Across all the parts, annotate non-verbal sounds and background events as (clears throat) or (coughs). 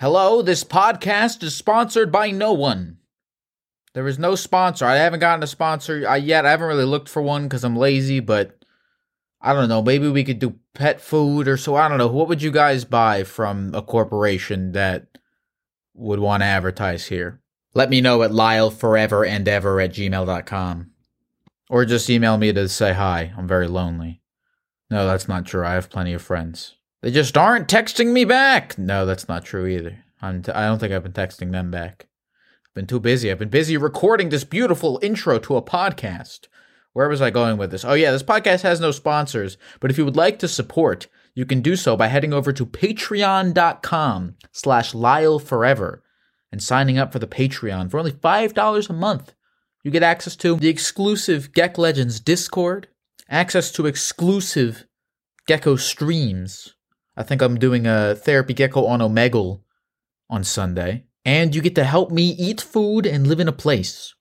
Hello, this podcast is sponsored by no one. There is no sponsor. I haven't gotten a sponsor uh, yet. I haven't really looked for one because I'm lazy, but I don't know. Maybe we could do pet food or so. I don't know. What would you guys buy from a corporation that would want to advertise here? Let me know at lyleforeverandever at gmail.com. Or just email me to say hi. I'm very lonely. No, that's not true. I have plenty of friends. They just aren't texting me back. No, that's not true either. I'm t- I don't think I've been texting them back. I've been too busy. I've been busy recording this beautiful intro to a podcast. Where was I going with this? Oh, yeah, this podcast has no sponsors, but if you would like to support, you can do so by heading over to patreon.com slash Lyle Forever and signing up for the Patreon for only $5 a month. You get access to the exclusive Geck Legends Discord, access to exclusive Gecko streams. I think I'm doing a Therapy Gecko on Omegle on Sunday. And you get to help me eat food and live in a place.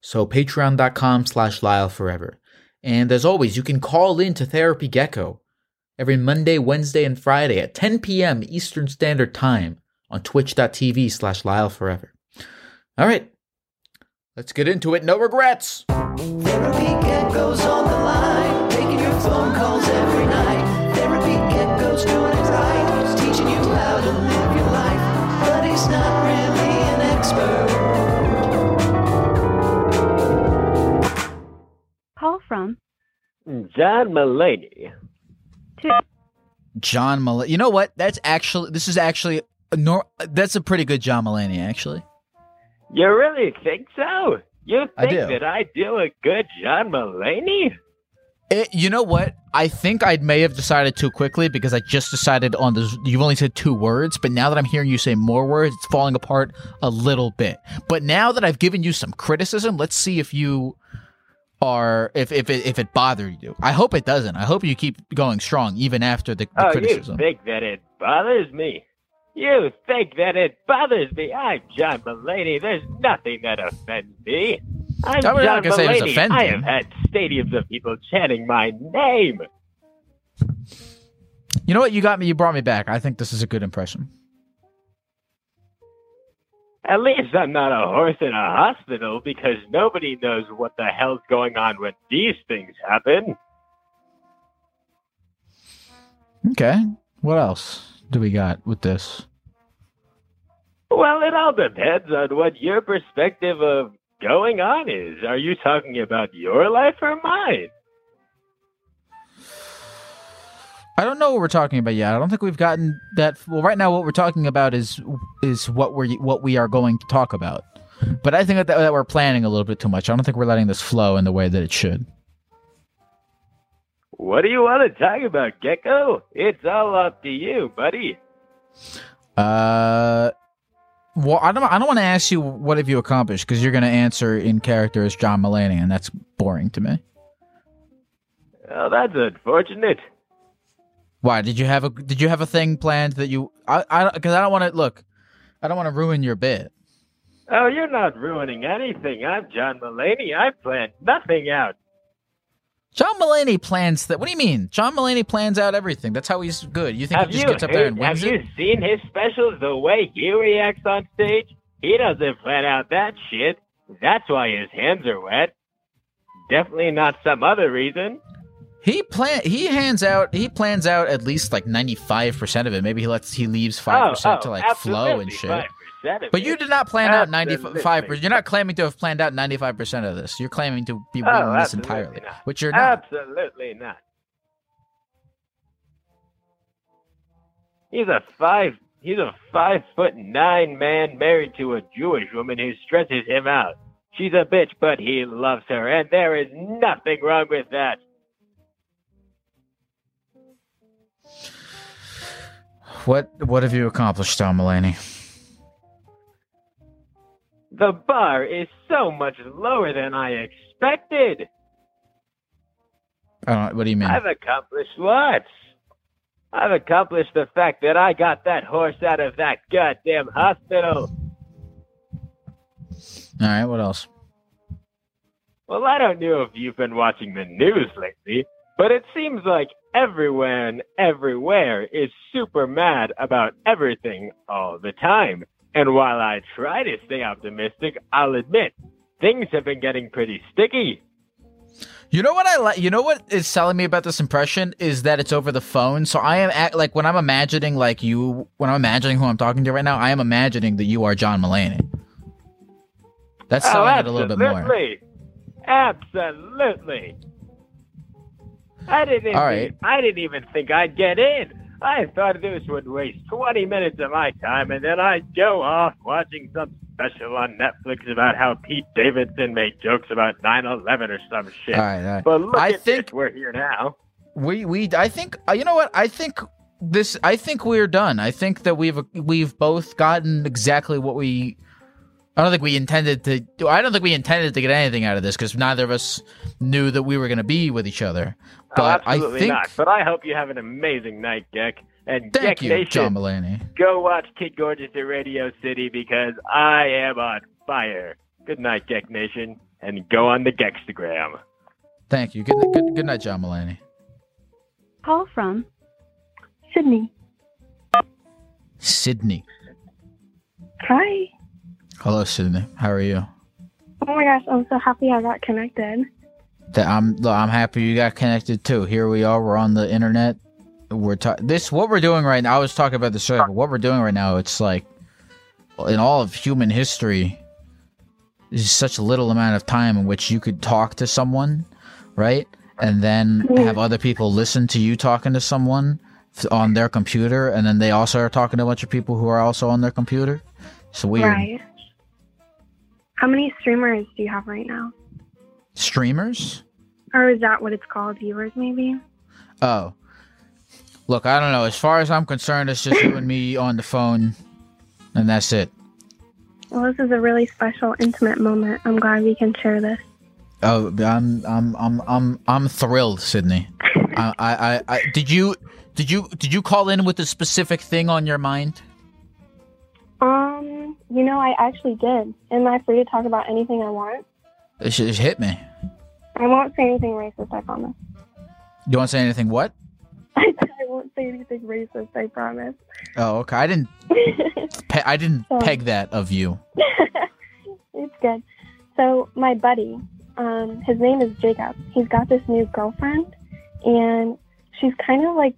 So patreon.com slash Lyle Forever. And as always, you can call in to Therapy Gecko every Monday, Wednesday, and Friday at 10 p.m. Eastern Standard Time on twitch.tv slash Lyle Forever. All right, let's get into it. No regrets. Therapy Gecko's on the line, taking your phone calls Call from John Mulaney. to John Mulaney. You know what? That's actually, this is actually, a nor- that's a pretty good John Mulaney, actually. You really think so? You think do. that I do a good John Mulaney? It, you know what? I think I may have decided too quickly because I just decided on this. You've only said two words, but now that I'm hearing you say more words, it's falling apart a little bit. But now that I've given you some criticism, let's see if you are if if it, if it bothered you. I hope it doesn't. I hope you keep going strong even after the, the oh, criticism. you think that it bothers me? You think that it bothers me? I'm John Mulaney. There's nothing that offends me. I'm John not gonna say it was Mulaney. offending. I have had stadiums of people chanting my name. You know what? You got me. You brought me back. I think this is a good impression. At least I'm not a horse in a hospital because nobody knows what the hell's going on when these things happen. Okay. What else do we got with this? Well, it all depends on what your perspective of going on is. Are you talking about your life or mine? I don't know what we're talking about yet. I don't think we've gotten that. Well, right now, what we're talking about is is what we're what we are going to talk about. But I think that, that we're planning a little bit too much. I don't think we're letting this flow in the way that it should. What do you want to talk about, Gecko? It's all up to you, buddy. Uh, well, I don't. I don't want to ask you what have you accomplished because you're going to answer in character as John Mulaney, and that's boring to me. Oh, that's unfortunate. Why did you have a Did you have a thing planned that you? I I because I don't want to look. I don't want to ruin your bit. Oh, you're not ruining anything. I'm John Mulaney. I planned nothing out. John Mulaney plans that. What do you mean? John Mulaney plans out everything. That's how he's good. You think Have he just you gets up there and wins have it? you seen his specials? The way he reacts on stage, he doesn't plan out that shit. That's why his hands are wet. Definitely not some other reason. He plan he hands out he plans out at least like ninety five percent of it. Maybe he lets he leaves five percent oh, oh, to like flow and shit. Oh, 5% of But it. you did not plan out ninety five percent. You're not claiming to have planned out ninety five percent of this. You're claiming to be Oh, winning this entirely, not. which you're not. Absolutely not. He's a five. He's a five foot nine man married to a Jewish woman who stresses him out. She's a bitch, but he loves her, and there is nothing wrong with that. What what have you accomplished, Tom Mulaney? The bar is so much lower than I expected. What do you mean? I've accomplished what? I've accomplished the fact that I got that horse out of that goddamn hospital. All right. What else? Well, I don't know if you've been watching the news lately, but it seems like everyone everywhere is super mad about everything all the time. And while I try to stay optimistic, I'll admit things have been getting pretty sticky. You know what I like? You know what is telling me about this impression is that it's over the phone. So I am at, like when I'm imagining like you when I'm imagining who I'm talking to right now, I am imagining that you are John Mulaney. That's oh, selling it a little bit more. absolutely. Absolutely. I didn't. All even. I didn't even think I'd get in. I thought this would waste 20 minutes of my time, and then I'd go off watching some special on Netflix about how Pete Davidson made jokes about 9/11 or some shit. All right, all right. But look I at think this, we're here now. we we I think uh, you know what I think this I think we're done. I think that we've we've both gotten exactly what we. I don't think we intended to. I don't think we intended to get anything out of this because neither of us knew that we were going to be with each other. oh, But absolutely I think. not. But I hope you have an amazing night, Geck. And Thank Geck you, Nation, John Mulaney. go watch Kid Gorgeous at Radio City because I am on fire. Good night, Geck Nation, and go on the Gextagram. Thank you. Good, good, good night, John Mulaney. Call from Sydney. Sydney. Hi. Hello, Sydney. How are you? Oh my gosh, I'm so happy I got connected. That I'm. look, I'm happy you got connected too. Here we are. We're on the internet. We're ta- this. What we're doing right now. I was talking about this earlier. What we're doing right now. It's like in all of human history. There's such a little amount of time in which you could talk to someone, right? And then have other people listen to you talking to someone on their computer, and then they also are talking to a bunch of people who are also on their computer. It's weird. Right. How many streamers do you have right now? Streamers. Or is that what it's called? Viewers, maybe? Oh. Look, I don't know. As far as I'm concerned, it's just you and me (laughs) on the phone, and that's it. Well, this is a really special, intimate moment. I'm glad we can share this. Oh, I'm, I'm, I'm, I'm, I'm thrilled, Sydney. (laughs) I, I, I, I, did you, did you, did you call in with a specific thing on your mind? You know, I actually did. Am I free to talk about anything I want? It should just hit me. I won't say anything racist, I promise. You want to say anything? What? (laughs) I won't say anything racist, I promise. Oh, okay. I didn't, (laughs) pe- I didn't Oh. peg that of you. (laughs) it's good. So my buddy, um, his name is Jacob. He's got this new girlfriend, and she's kind of like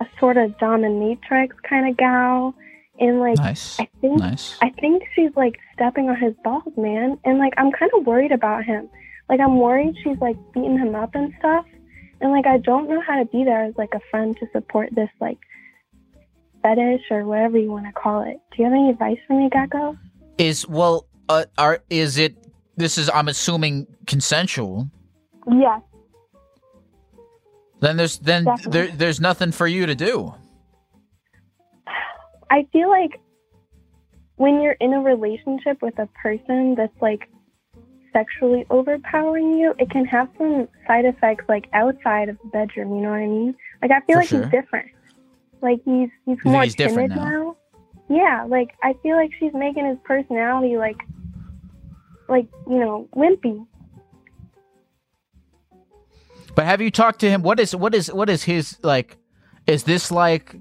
a sort of dominatrix kind of gal, and like Nice, I think nice. I think she's like stepping on his balls, man. And like I'm kind of worried about him. Like I'm worried she's like beating him up and stuff. And like I don't know how to be there as like a friend to support this like fetish or whatever you want to call it. Do you have any advice for me, Gecko? Is well, uh, are is it? This is, I'm assuming, consensual. Yes. Then there's then Definitely. there, there's nothing for you to do. I feel like when you're in a relationship with a person that's like sexually overpowering you, it can have some side effects like outside of the bedroom, you know what I mean? Like I feel For like sure. he's different. Like he's he's more he's different timid now? now. Yeah, like I feel like she's making his personality like like, you know, wimpy. But have you talked to him? What is what is what is his like? Is this like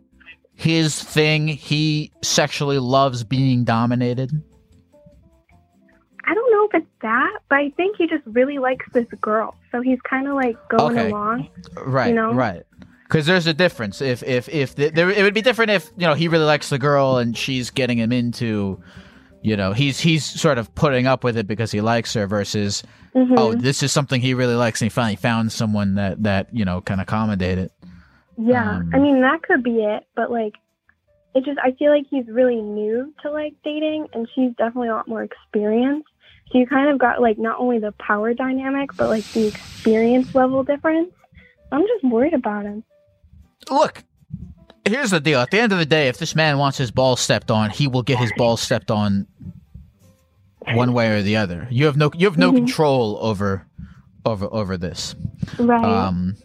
his thing? He sexually loves being dominated. I don't know if it's that, but I think he just really likes this girl. So he's kind of like going Okay. along. Right, You know? right. Because there's a difference. If if if the, there, it would be different if you know he really likes the girl and she's getting him into, you know, he's he's sort of putting up with it because he likes her versus Mhm. oh this is something he really likes and he finally found someone that that you know can accommodate it. Yeah, Um, I mean that could be it, but like it just I feel like he's really new to like dating and she's definitely a lot more experienced. So you kind of got like not only the power dynamic but like the experience level difference. I'm just worried about him. Look, here's the deal. At the end of the day, if this man wants his balls stepped on, he will get his balls stepped on one way or the other. You have no you have no Mhm. control over over over this. Right. Um,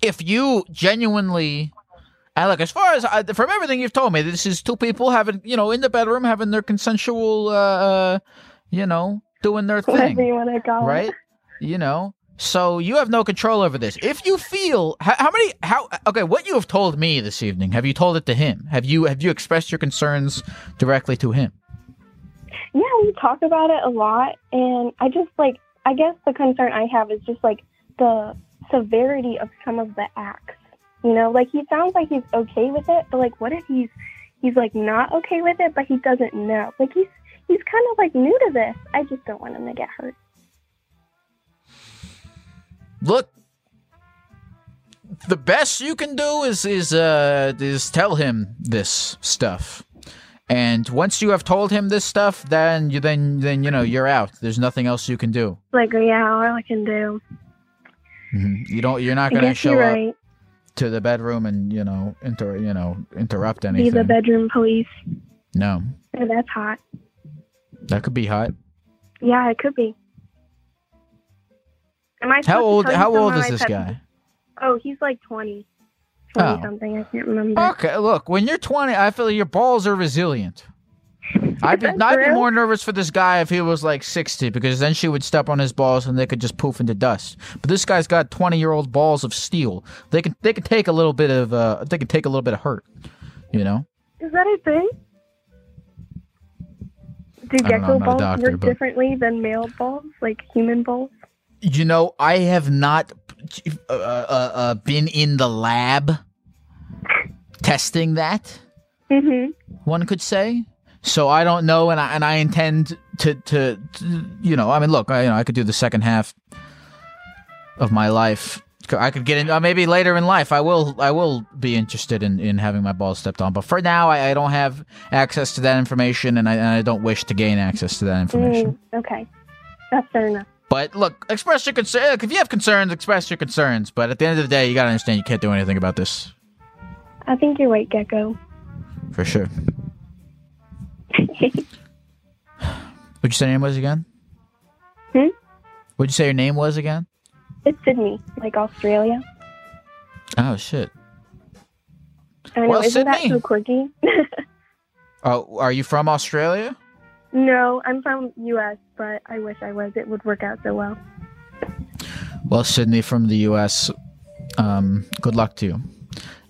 if you genuinely, and look, as far as I, from everything you've told me, this is two people having, you know, in the bedroom having their consensual, uh, uh you know, doing their thing, you want to call right? it. You know, so you have no control over this. If you feel, how, how many, how, okay, what you have told me this evening, have you told it to him? Have you, have you expressed your concerns directly to him? Yeah, we talk about it a lot and I just like I guess the concern I have is just like the severity of some of the acts. You know, like he sounds like he's okay with it, but like what if he's he's like not okay with it but he doesn't know. Like he's he's kind of like new to this. I just don't want him to get hurt. look the best you can do is is uh is tell him this stuff and once you have told him this stuff then you then then you know you're out there's nothing else you can do Like yeah, all I can do. Mm-hmm. you don't you're not going to show you're up to the bedroom and you know inter you know interrupt anything. Be the bedroom police. no Oh, that's hot. that could be hot Yeah, it could be. Am I how old how old is this guy Oh, he's like 20. 20 Oh. something. I can't remember. Okay, look, when you're 20, I feel like your balls are resilient. I'd be, I'd be more nervous for this guy if he was like 60 because then she would step on his balls and they could just poof into dust. But this guy's got 20 year old balls of steel. They can they can take a little bit of uh they can take a little bit of hurt, you know. Is that a thing? Do know, gecko a balls doctor, work but- differently than male balls, like human balls? You know, I have not uh, uh, uh, been in the lab (laughs) testing that. Mm-hmm. one could say. So I don't know, and I and I intend to to, to you know, I mean, look, I you know, I could do the second half of my life. I could get in uh, maybe later in life. I will I will be interested in, in having my balls stepped on, but for now, I, I don't have access to that information, and I and I don't wish to gain access to that information. Mm, okay. That's fair enough. But look, express your concern. If you have concerns, express your concerns. But at the end of the day, you gotta understand you can't do anything about this I think you're right, Gecko. for sure. (laughs) What'd you say your name was again? Hmm? What'd you say your name was again? It's Sydney, like Australia. Oh shit. I know, Well, isn't that so quirky? (laughs) Oh, are you from Australia? no, I'm from U.S., but I wish I was. It would work out so well. Well, Sydney from the U.S. Um, good luck to you.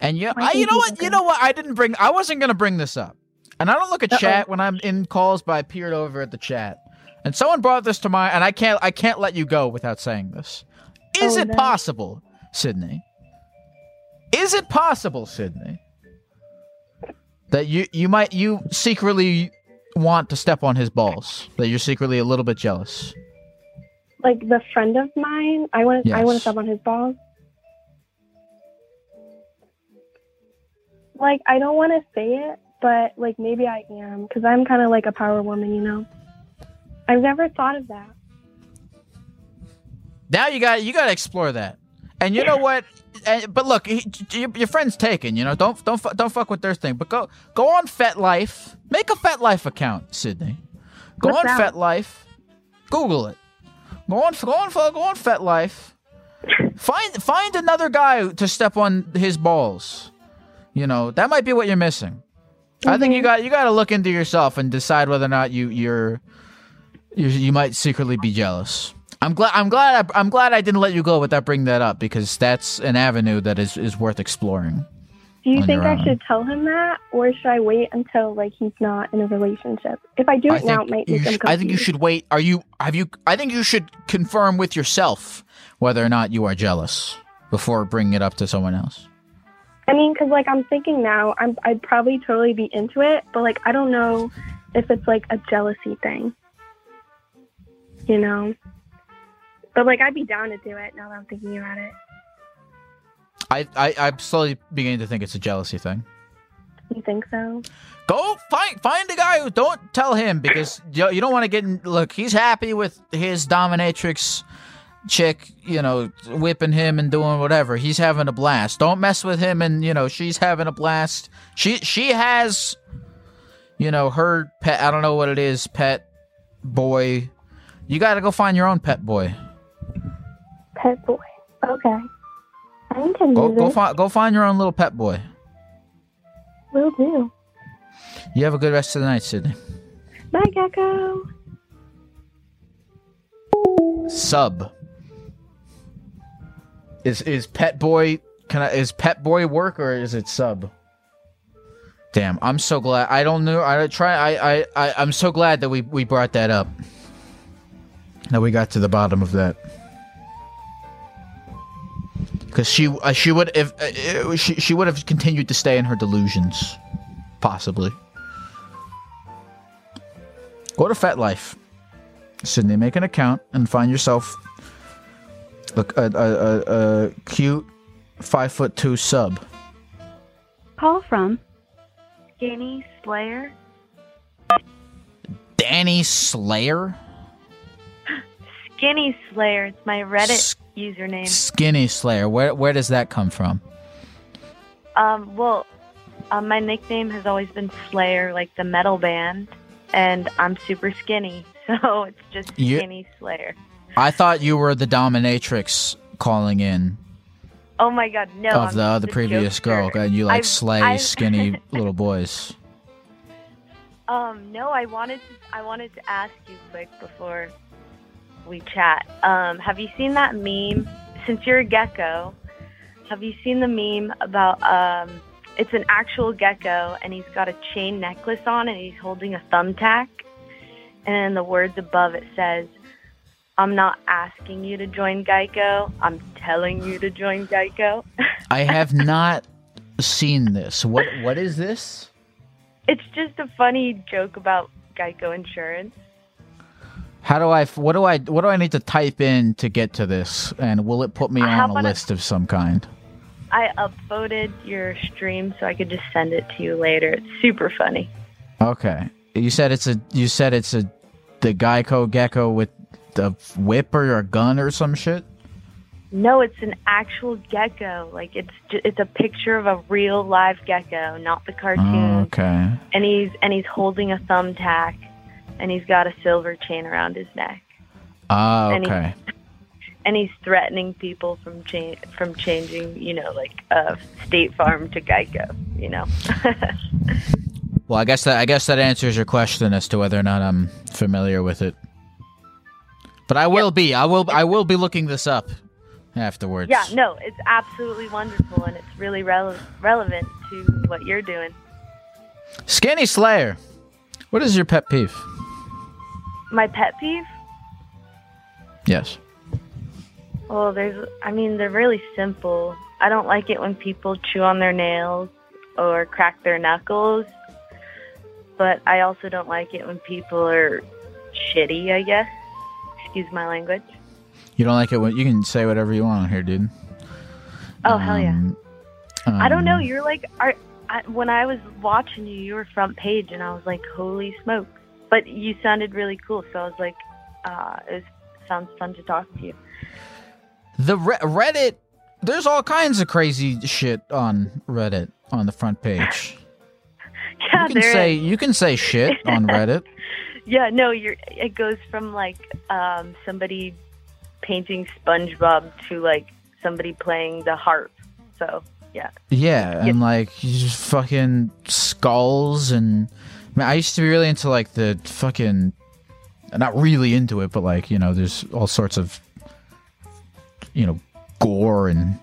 And yeah, I, you know what? You know what? I didn't bring. I wasn't gonna bring this up, and I don't look at Uh-oh. chat when I'm in calls, but I peered over at the chat, and someone brought this to mind, and I can't. I can't let you go without saying this. Is Oh, it no. possible, Sydney? Is it possible, Sydney, that you you might you secretly want to step on his balls? That you're secretly a little bit jealous? Like the friend of mine, I want to. I want to step on his balls. Like I don't want to say it, but like maybe I am because I'm kind of like a power woman, you know. I've never thought of that. Now you got you got to explore that. And you know what? And, but look, he, your, your friend's taken. You know, don't don't don't fuck with their thing. But go go on FetLife. Make a FetLife account, Sydney. Go What's on that? FetLife. Google it. Go on go on go on FetLife. Find find another guy to step on his balls. You know that might be what you're missing. I think you mm-hmm. got you got to look into yourself and decide whether or not you you're you, you might secretly be jealous. I'm glad. I'm glad. I, I'm glad I didn't let you go without bringing that up because that's an avenue that is is worth exploring. Do you think I own. should tell him that, or should I wait until like he's not in a relationship? If I do I it now, it might make him sh- I think you should wait. Are you? Have you? I think you should confirm with yourself whether or not you are jealous before bringing it up to someone else. I mean, because like I'm thinking now, I'm I'd probably totally be into it, but like I don't know if it's like a jealousy thing. You know. But like I'd be down to do it now that I'm thinking about it. I, I I'm slowly beginning to think it's a jealousy thing. You think so? Go find find a guy who don't tell him because you, you don't want to get in. Look, he's happy with his dominatrix chick, you know, whipping him and doing whatever. He's having a blast. Don't mess with him, and you know she's having a blast. She she has, you know, her pet. I don't know what it is. Pet boy. You got to go find your own pet boy. Pet boy. Okay. I can Go do go find go find your own little pet boy. Will do. You have a good rest of the night, Sydney. Bye, Gecko. sub. Is is pet boy can I is pet boy work or is it sub? Damn, I'm so glad I don't know I try I I, I I'm so glad that we we brought that up. That we got to the bottom of that. Cuz she uh, she would if uh, uh, she she would have continued to stay in her delusions possibly. Go to FetLife. Sydney, make an account and find yourself a, a, a, a, cute five foot two sub. Call from Danny Slayer. Danny Slayer? Skinny Slayer. It's my Reddit S- username. Skinny Slayer. Where where does that come from? Um, well, um, my nickname has always been Slayer, like the metal band, and I'm super skinny, (laughs) so it's just You- Skinny Slayer. I thought you were the dominatrix calling in Oh my God, no! of I'm the other a previous girl, and you like I've- slay I've- skinny (laughs) little boys. Um, no, I wanted to. I wanted to ask you quick before we chat. Um, have you seen that meme? Since you're a gecko, have you seen the meme about um? It's an actual gecko, and he's got a chain necklace on, and he's holding a thumbtack. And the words above, it says, "I'm not asking you to join Geico. I'm telling you to join Geico." I (laughs) have not seen this. What what is this? it's just a funny joke about Geico insurance. How do I what do I what do I need to type in to get to this? And will it put me on a list of some kind? I upvoted your stream so I could just send it to you later. It's super funny. Okay. You said it's a you said it's a the Geico gecko with the whip or a gun or some shit? No, it's an actual gecko. Like it's it's a picture of a real live gecko, not the cartoon. Oh, okay. And he's and he's holding a thumbtack, and he's got a silver chain around his neck, Oh, And he- okay. and he's threatening people from cha- from changing, you know, like uh, State Farm to Geico. You know. (laughs) Well, I guess that I guess that answers your question as to whether or not I'm familiar with it. But I will be. I will I will be looking this up afterwards. yeah, no, it's absolutely wonderful, and it's really rele- relevant to what you're doing. Skinny Slayer. What is your pet peeve? My pet peeve. Yes. Well, there's, I mean, they're really simple. I don't like it when people chew on their nails or crack their knuckles. But I also don't like it when people are shitty, I guess. Excuse my language. You don't like it when you can say whatever you want on here, dude. Oh, hell yeah. Um, I don't know. um, You're like, are, I, when I was watching you, you were front page, and I was like, holy smoke. But you sounded really cool, so I was like, uh, it was, sounds fun to talk to you. The Re- Reddit, there's all kinds of crazy shit on Reddit on the front page. (laughs) Yeah, you can say is. you can say shit on (laughs) Reddit. Yeah, no, you're. It goes from like um, somebody painting SpongeBob to like somebody playing the harp. So yeah, Yeah, and like just fucking skulls and I, mean, I used to be really into like the fucking not really into it, but like, you know, there's all sorts of you know, gore and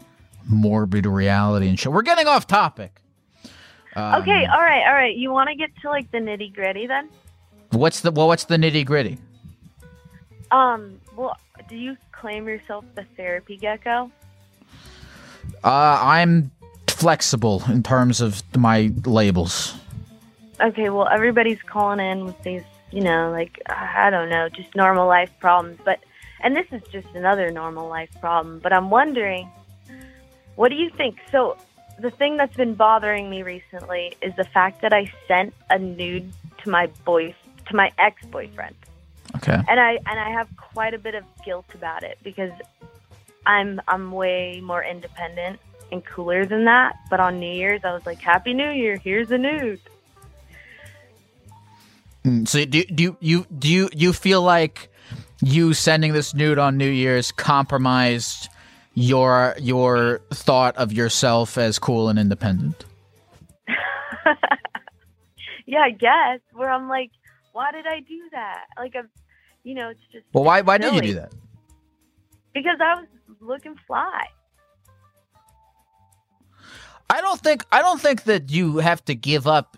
morbid reality and shit. We're getting off topic. Um, okay, all right, all right. You want to get to like the nitty gritty then? What's the well? What's the nitty gritty? Um, well, do you claim yourself the therapy gecko? Uh, I'm flexible in terms of my labels. Okay, well, everybody's calling in with these, you know, like I don't know, just normal life problems. But and this is just another normal life problem. But I'm wondering, what do you think? So, the thing that's been bothering me recently is the fact that I sent a nude to my boy, to my ex-boyfriend, Okay. and I and I have quite a bit of guilt about it because I'm I'm way more independent and cooler than that. But on New Year's, I was like, "Happy New Year! Here's a nude." Mm, So do do you you do you you feel like you sending this nude on New Year's compromised your your thought of yourself as cool and independent? (laughs) yeah, I guess. Where I'm like, why did I do that? Like, I'm, you know, it's just Well, why why did you do that? because I was looking fly. I don't think I don't think that you have to give up.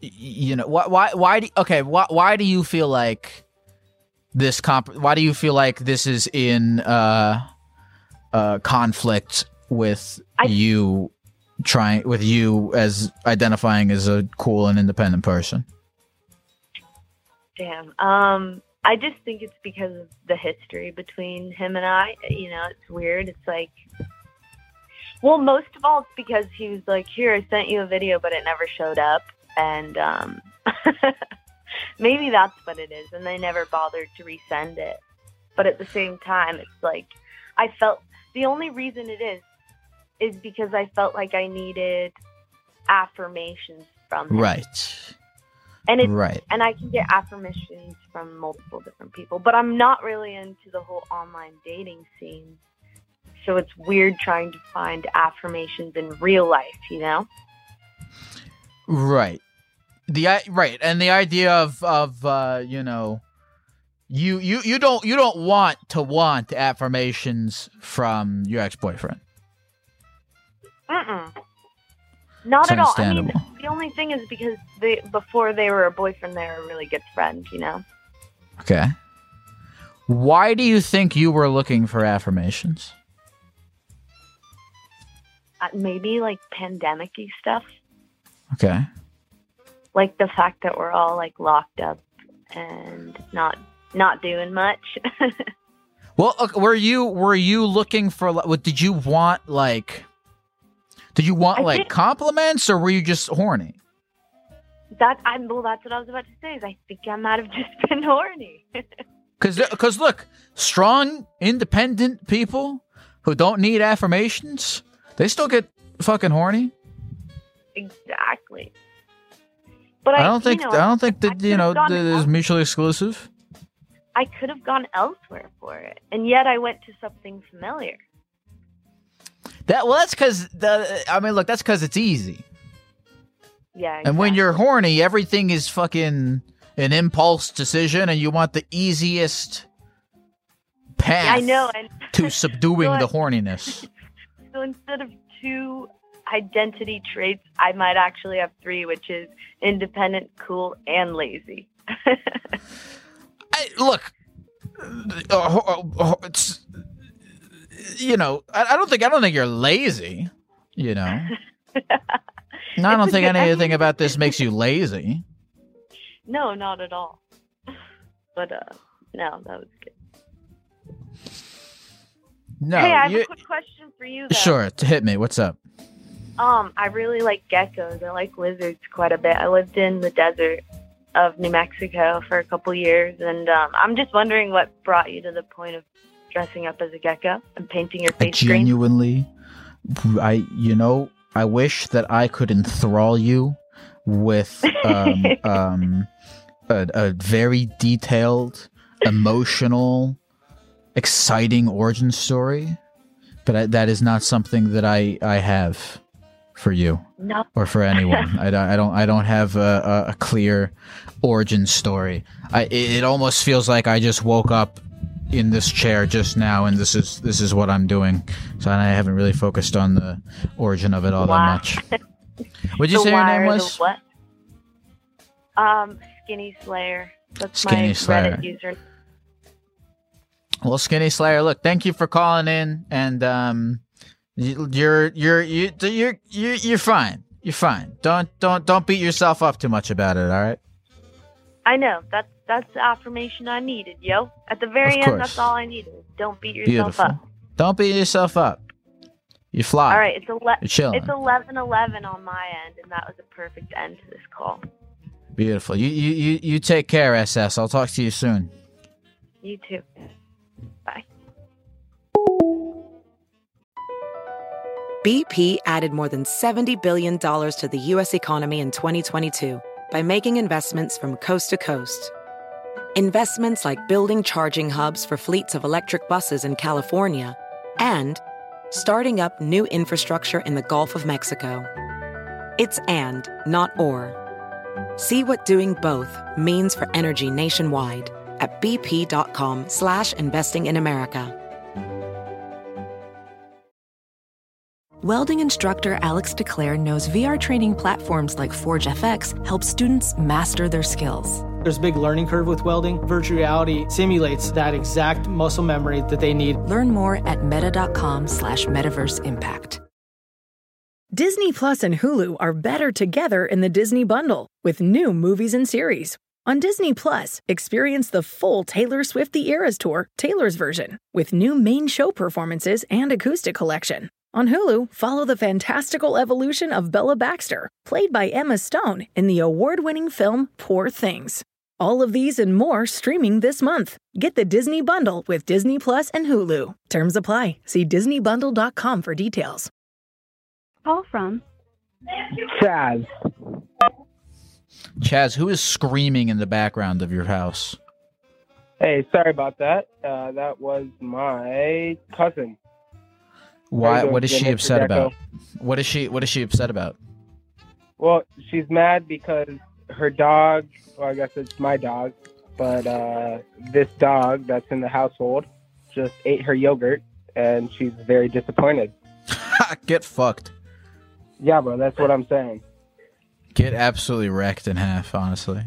You know why? Why? Why? Do, okay. Why? Why do you feel like this comp? Why do you feel like this is in uh, uh, conflict with I- you trying with you as identifying as a cool and independent person? Damn. Um, I just think it's because of the history between him and I. You know, it's weird. It's like, well, most of all, it's because he was like, "Here, I sent you a video, but it never showed up," and um, (laughs) maybe that's what it is. And they never bothered to resend it. But at the same time, it's like I felt the only reason it is is because I felt like I needed affirmations from him. Right. And it's Right. and I can get affirmations from multiple different people, but I'm not really into the whole online dating scene. So it's weird trying to find affirmations in real life, you know? Right. The right, and the idea of of uh, you know, you you you don't you don't want to want affirmations from your ex boyfriend. Mm-mm. Not at all. I mean, the only thing is because they before they were a boyfriend, they were a really good friend. you know? Okay. Why do you think you were looking for affirmations? Uh, maybe like pandemic-y stuff, Okay. like the fact that we're all like locked up and not not doing much. (laughs) Well, okay, were you were you looking for did you want like did you want I like think- compliments or were you just horny? that I'm well. That's what I was about to say. Is I think I might have (laughs) just been horny. (laughs) Cuz cuz uh, look, strong independent people who don't need affirmations, they still get fucking horny. exactly. But I, I don't think know, I don't think that you know that is mutually exclusive. I could have gone elsewhere for it, and yet I went to something familiar. That well, that's because the I mean, look, that's because it's easy. Yeah. And when you're horny, everything is fucking an impulse decision, and you want the easiest path I know, and to (laughs) subduing So the horniness. (laughs) so instead of two identity traits, I might actually have three, which is independent, cool, and lazy. (laughs) I, look, uh, uh, it's you know, I, I don't think I don't think you're lazy. You know, No, I don't think anything about this makes you (laughs) lazy. no, not at all. (laughs) But uh, no, that was good. No, hey, I have you, a quick question for you. Though. sure, hit me. What's up? Um, I really like geckos. I like lizards quite a bit. I lived in the desert of New Mexico for a couple years, and um, I'm just wondering what brought you to the point of dressing up as a gecko and painting your face green. genuinely, I you know, I wish that I could enthrall you with (laughs) um, um, a, a very detailed, emotional, exciting origin story, but I, that is not something that I I have for you No, or for anyone. (laughs) I, don't- I don't I don't have a, a, a clear origin story. I it almost feels like I just woke up in this chair just now and this is this is what I'm doing. So I haven't really focused on the origin of it all Wow. that much. (laughs) What'd you say your name was? what? Um, Skinny Slayer. That's Skinny my Slayer. Reddit user. Well, Skinny Slayer, look, thank you for calling in, and um, you- you're you're you you're you're you're fine. You're fine. Don't don't don't beat yourself up too much about it. All right. I know. That's that's the affirmation I needed, yo. At the very end, that's all I needed. Don't beat yourself Beautiful. up. Don't beat yourself up. You fly. All right, it's ele- You're chilling. It's eleven eleven on my end, and that was a perfect end to this call. Beautiful. You you you you take care, SS. I'll talk to you soon. You too. Bye. BP added more than $70 billion to the U.S. economy in 2022 by making investments from coast to coast. Investments like building charging hubs for fleets of electric buses in California and starting up new infrastructure in the Gulf of Mexico. It's and, not or. See what doing both means for energy nationwide at bp.com slash investing in America. Welding instructor Alex DeClaire knows VR training platforms like Forge FX help students master their skills. There's a big learning curve with welding. Virtual reality simulates that exact muscle memory that they need. Learn more at meta.com slash metaverse impact. Disney Plus and Hulu are better together in the Disney Bundle with new movies and series. On Disney Plus, experience the full Taylor Swift The Eras Tour, Taylor's version, with new main show performances and acoustic collection. On Hulu, follow the fantastical evolution of Bella Baxter, played by Emma Stone in the award winning film Poor Things. All of these and more streaming this month. Get the Disney Bundle with Disney Plus and Hulu. Terms apply. See DisneyBundle.com for details. Call from Chaz. Chaz, who is screaming in the background of your house? Hey, sorry about that. Uh, that was my cousin. Why? What is she upset about? What is she? What is she upset about? Well, she's mad because her dog, well, I guess it's my dog, but uh, this dog that's in the household just ate her yogurt, and she's very disappointed. (laughs) Get fucked. Yeah, bro, that's what I'm saying. Get absolutely wrecked in half. Honestly.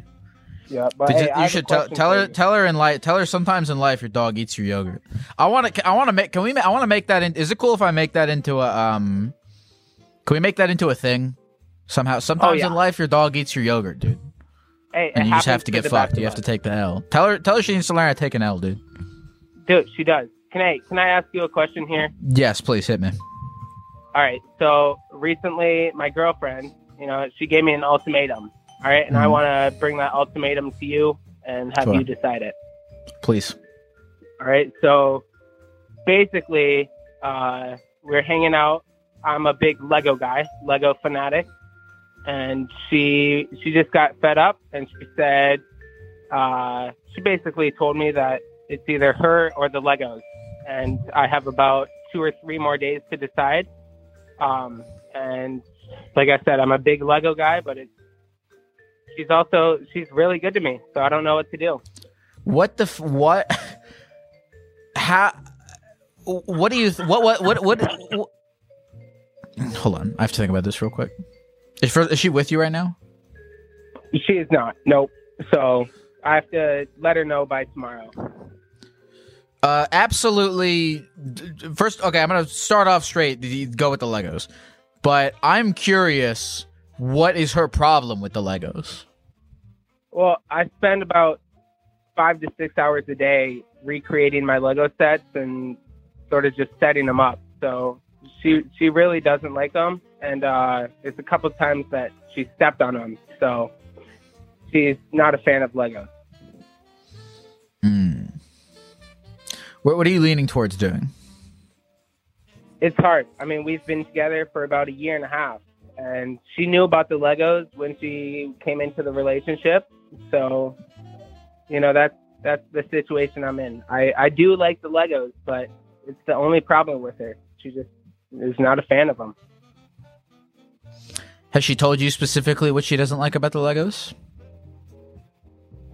Yeah, but hey, I you should tell, tell her you. tell her in life tell her sometimes in life your dog eats your yogurt. I want to I want to make can we I want to make that in is it cool if I make that into a um can we make that into a thing somehow sometimes yeah. in life your dog eats your yogurt dude Hey, and you just have happens to get fucked you have us. to take the L. Tell her tell her she needs to learn how to take an L dude. Dude, she does. Can I can I ask you a question here? Yes, please hit me. All right. So recently, my girlfriend, you know, she gave me an ultimatum. All right, and I Mhm. want to bring that ultimatum to you and have Sure. you decide it. Please. All right. So basically, uh, we're hanging out. I'm a big Lego guy, Lego fanatic, and she she just got fed up and she said uh, she basically told me that it's either her or the Legos, and I have about two or three more days to decide. Um, and like I said, I'm a big Lego guy, but it's she's also she's really good to me, so I don't know what to do. What the f- what how what do you th- what what what what, what Hold on. I have to think about this real quick. Is, for, is she with you right now? She is not. Nope. So I have to let her know by tomorrow. Uh, absolutely. First, okay, I'm gonna start off straight. Go with the Legos, but I'm curious. What is her problem with the Legos? Well, I spend about five to six hours a day recreating my Lego sets and sort of just setting them up. So she she really doesn't like them, and uh, it's a couple times that she stepped on them. So she's not a fan of Legos. Hmm. What What are you leaning towards doing? It's hard. I mean, we've been together for about a year and a half, and she knew about the Legos when she came into the relationship. So, you know, that's that's the situation I'm in. I I do like the Legos, but it's the only problem with her. She just is not a fan of them. Has she told you specifically what she doesn't like about the Legos?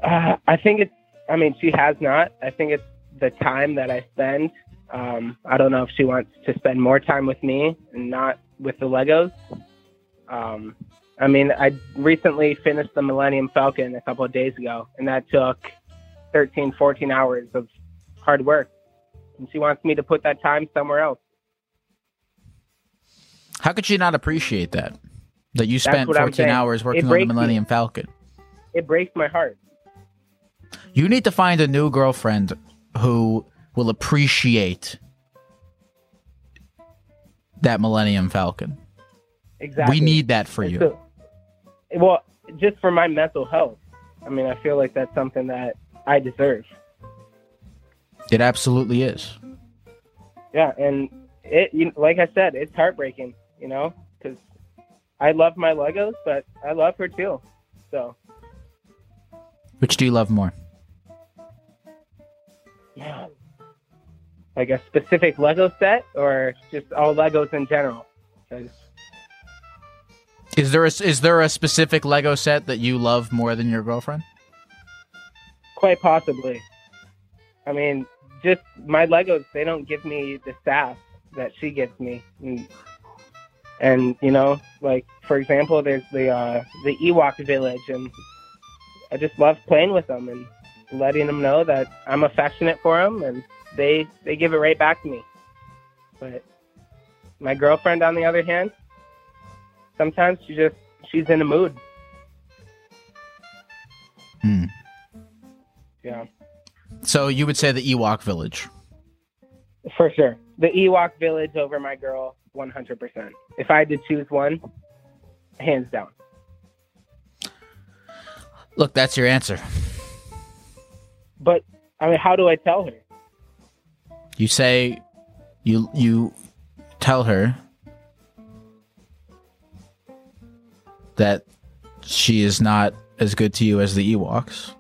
Uh, I think it's. I mean, she has not. I think it's the time that I spend. Um, I don't know if she wants to spend more time with me and not with the Legos. Um, I mean, I recently finished the Millennium Falcon a couple of days ago, and that took 13, 14 hours of hard work. And she wants me to put that time somewhere else. How could she not appreciate that? That you spent 14 hours working on the breaks me. Millennium Falcon. It breaks my heart. You need to find a new girlfriend who will appreciate that Millennium Falcon. Exactly. We need that for And you. so- well, just for my mental health. I mean, I feel like that's something that I deserve. It absolutely is. Yeah, and it, you, like I said, it's heartbreaking, you know, because I love my Legos, but I love her too. So, Which do you love more? yeah, like a specific Lego set or just all Legos in general. 'Cause Is there a, is there a specific Lego set that you love more than your girlfriend? quite possibly. I mean, just my Legos, they don't give me the sass that she gives me. And, and you know, like for example, there's the uh, the Ewok village, and I just love playing with them and letting them know that I'm affectionate for them, and they they give it right back to me. But my girlfriend, on the other hand, sometimes she just she's in a mood. Hmm. Yeah. So you would say the Ewok Village. For sure. The Ewok Village over my girl, 100%. If I had to choose one, hands down. Look, that's your answer. But, I mean, how do I tell her? You say you you tell her that she is not as good to you as the Ewoks.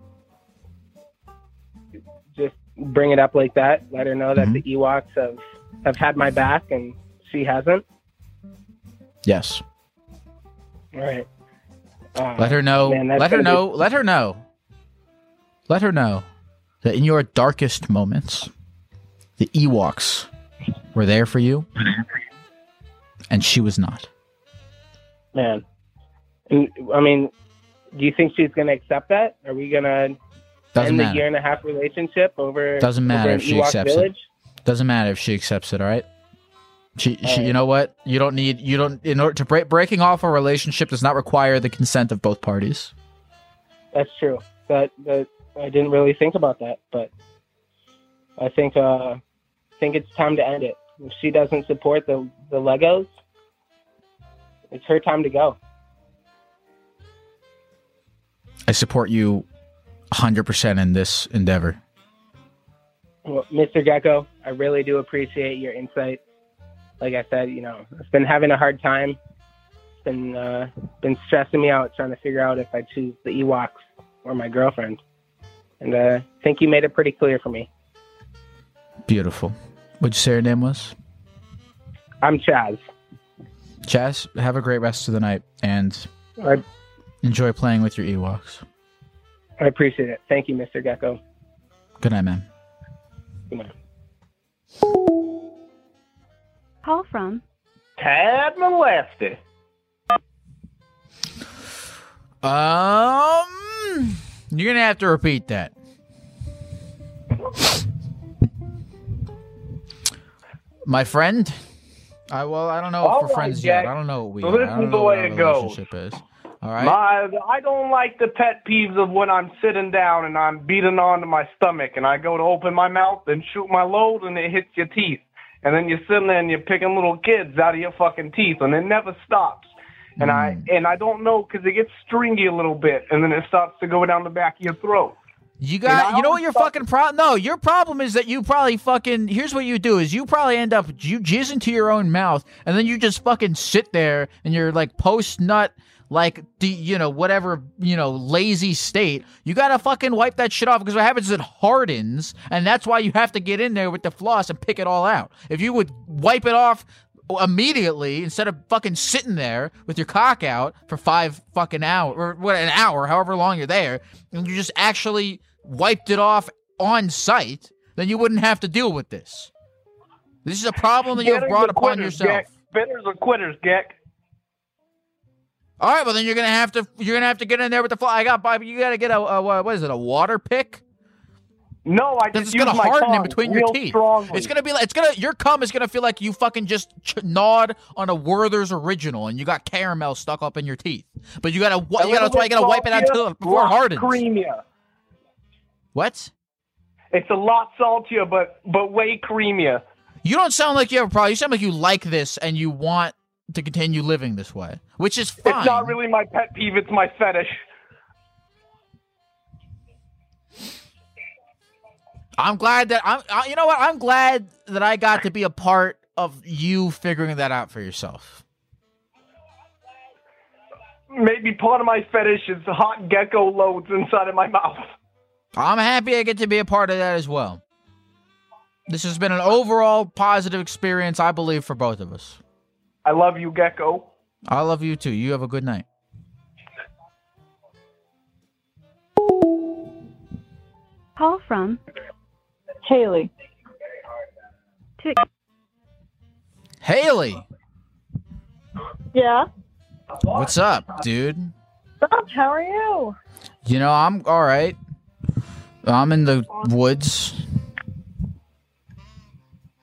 Just bring it up like that. Let her know that mm-hmm. the Ewoks have, have had my back and she hasn't. Yes. All right. Uh, Let her know. man, let her gonna be- know. Let her know. Let her know that in your darkest moments, the Ewoks were there for you, and she was not. Man. And, I mean, do you think she's going to accept that? Are we going to end the year and a half relationship over, Doesn't matter over if she accepts village? it. Doesn't matter if she accepts it. All right. She, she, you know what? You don't need. You don't. In order to break breaking off a relationship does not require the consent of both parties. That's true. That that I didn't really think about that, but I think uh, I think it's time to end it. If she doesn't support the the Legos, it's her time to go. I support you, hundred percent in this endeavor. Well, Mr. Gecko, I really do appreciate your insight. Like I said, you know, I've been having a hard time. It's been uh, been stressing me out trying to figure out if I choose the Ewoks or my girlfriend. And uh, I think you made it pretty clear for me. Beautiful. What'd you say your name was? I'm Chaz. Chaz, have a great rest of the night and I, enjoy playing with your Ewoks. I appreciate it. Thank you, Mr. Gecko. Good night, man. Good night. Call from Tad molested. Um, you're gonna have to repeat that. My friend. I well, I don't know if we're right, friends Jack. yet. I don't know what we. So are. this I don't is know the way it goes. relationship is. All right. My, I don't like the pet peeves of when I'm sitting down and I'm beating onto my stomach and I go to open my mouth and shoot my load and it hits your teeth. And then you're sitting there and you're picking little kids out of your fucking teeth and it never stops. And I Hmm. and I don't know because it gets stringy a little bit and then it starts to go down the back of your throat. You got. You know what your fucking problem? No, your problem is that you probably fucking. Here's what you do: is you probably end up you jizz into your own mouth, and then you just fucking sit there and you're like post nut, like the you know whatever you know lazy state. You gotta fucking wipe that shit off because what happens is it hardens, and that's why you have to get in there with the floss and pick it all out. If you would wipe it off immediately instead of fucking sitting there with your cock out for five fucking hour or what an hour, however long you're there, and you just actually wiped it off on site, then you wouldn't have to deal with this. This is a problem that you have brought upon quitters, yourself. Geck. Bitters are quitters, Geck. All right, well then you're gonna have to you're gonna have to get in there with the fly. I got Bobby. You gotta get a, a what is it? A water pick? No, I just it's gonna harden in between your teeth. strongly. It's gonna be like it's gonna your cum is gonna feel like you fucking just ch- gnawed on a Werther's original and you got caramel stuck up in your teeth. But you gotta you gotta that's why you gotta wipe it out till before it hardens. Creamier. What? It's a lot saltier, but but way creamier. You don't sound like you have a problem. You sound like you like this and you want to continue living this way, which is fine. It's not really my pet peeve. It's my fetish. I'm glad that I'm. I, you know what? I'm glad that I got to be a part of you figuring that out for yourself. Maybe part of my fetish is hot gecko loads inside of my mouth. I'm happy I get to be a part of that as well. This has been an overall positive experience, I believe, for both of us. I love you, gecko. I love you too. You have a good night. Call from Haley. To Haley, Yeah. what's up, dude? What's up? How are you? You know, I'm all right. I'm in the woods.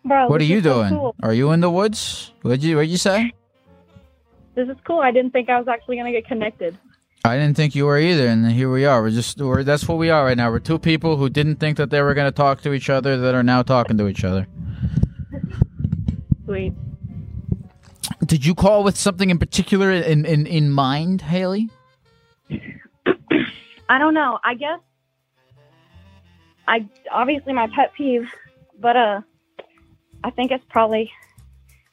Bro, What are you is so doing? cool. Are you in the woods? What'd you What'd you say? This is cool. I didn't think I was actually gonna get connected. I didn't think you were either, and here we are. We're just we're, that's what we are right now. We're two people who didn't think that they were going to talk to each other that are now talking to each other. (laughs) Sweet. Did you call with something in particular in in, in mind, Haley? (coughs) I don't know. I guess I obviously my pet peeve, but uh, I think it's probably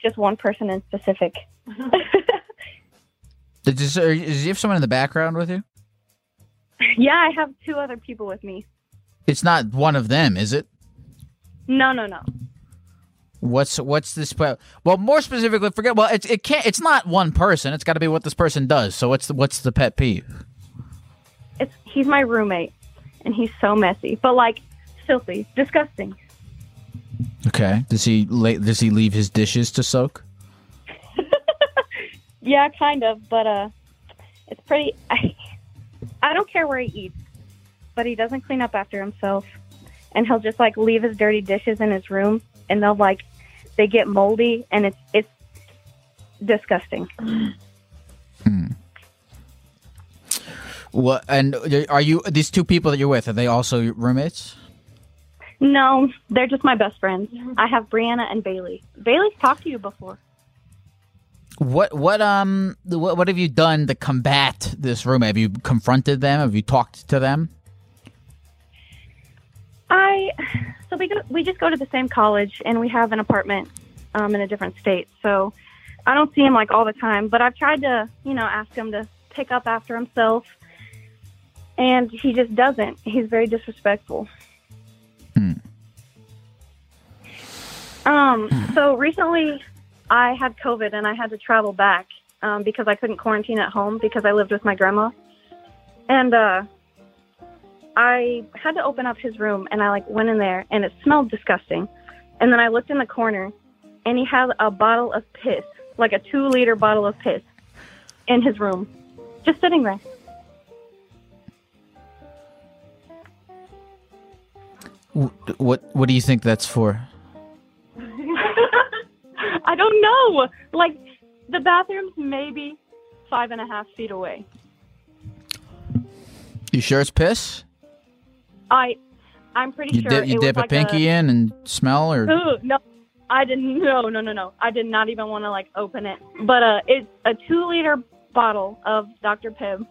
just one person in specific. (laughs) Did you, you have someone in the background with you? yeah, I have two other people with me. It's not one of them, is it? No, no, no. What's what's this? Well, more specifically, forget. Well, it's it can't. It's not one person. It's got to be what this person does. So what's the what's the pet peeve? It's he's my roommate, and he's so messy, but like filthy, disgusting. Okay. Does he la- does he leave his dishes to soak? (laughs) Yeah, kind of, but uh, it's pretty. I, I don't care where he eats, but he doesn't clean up after himself, and he'll just like leave his dirty dishes in his room, and they'll like they get moldy, and it's it's disgusting. What? And are you these two people that you're with? Are they also roommates? No, they're just my best friends. I have Brianna and Bailey. Bailey's talked to you before. What what um what, what have you done to combat this roommate? Have you confronted them? Have you talked to them? I so we go, we just go to the same college and we have an apartment um, in a different state. So I don't see him like all the time, but I've tried to you know ask him to pick up after himself, and he just doesn't. He's very disrespectful. Um. So recently, I had COVID and I had to travel back um, because I couldn't quarantine at home because I lived with my grandma, and uh, I had to open up his room and I like went in there and it smelled disgusting. And then I looked in the corner and he had a bottle of piss, like a two liter bottle of piss in his room, just sitting there. What what do you think that's for? I don't know. Like the bathroom's maybe five and a half feet away. You sure it's piss? I, I'm pretty You sure dip you it dip was a like pinky in and smell, or Ooh, no, I didn't. (laughs) No, no, no, no. I did not even want to like open it. But uh, it's a two liter bottle of Dr. Pibb,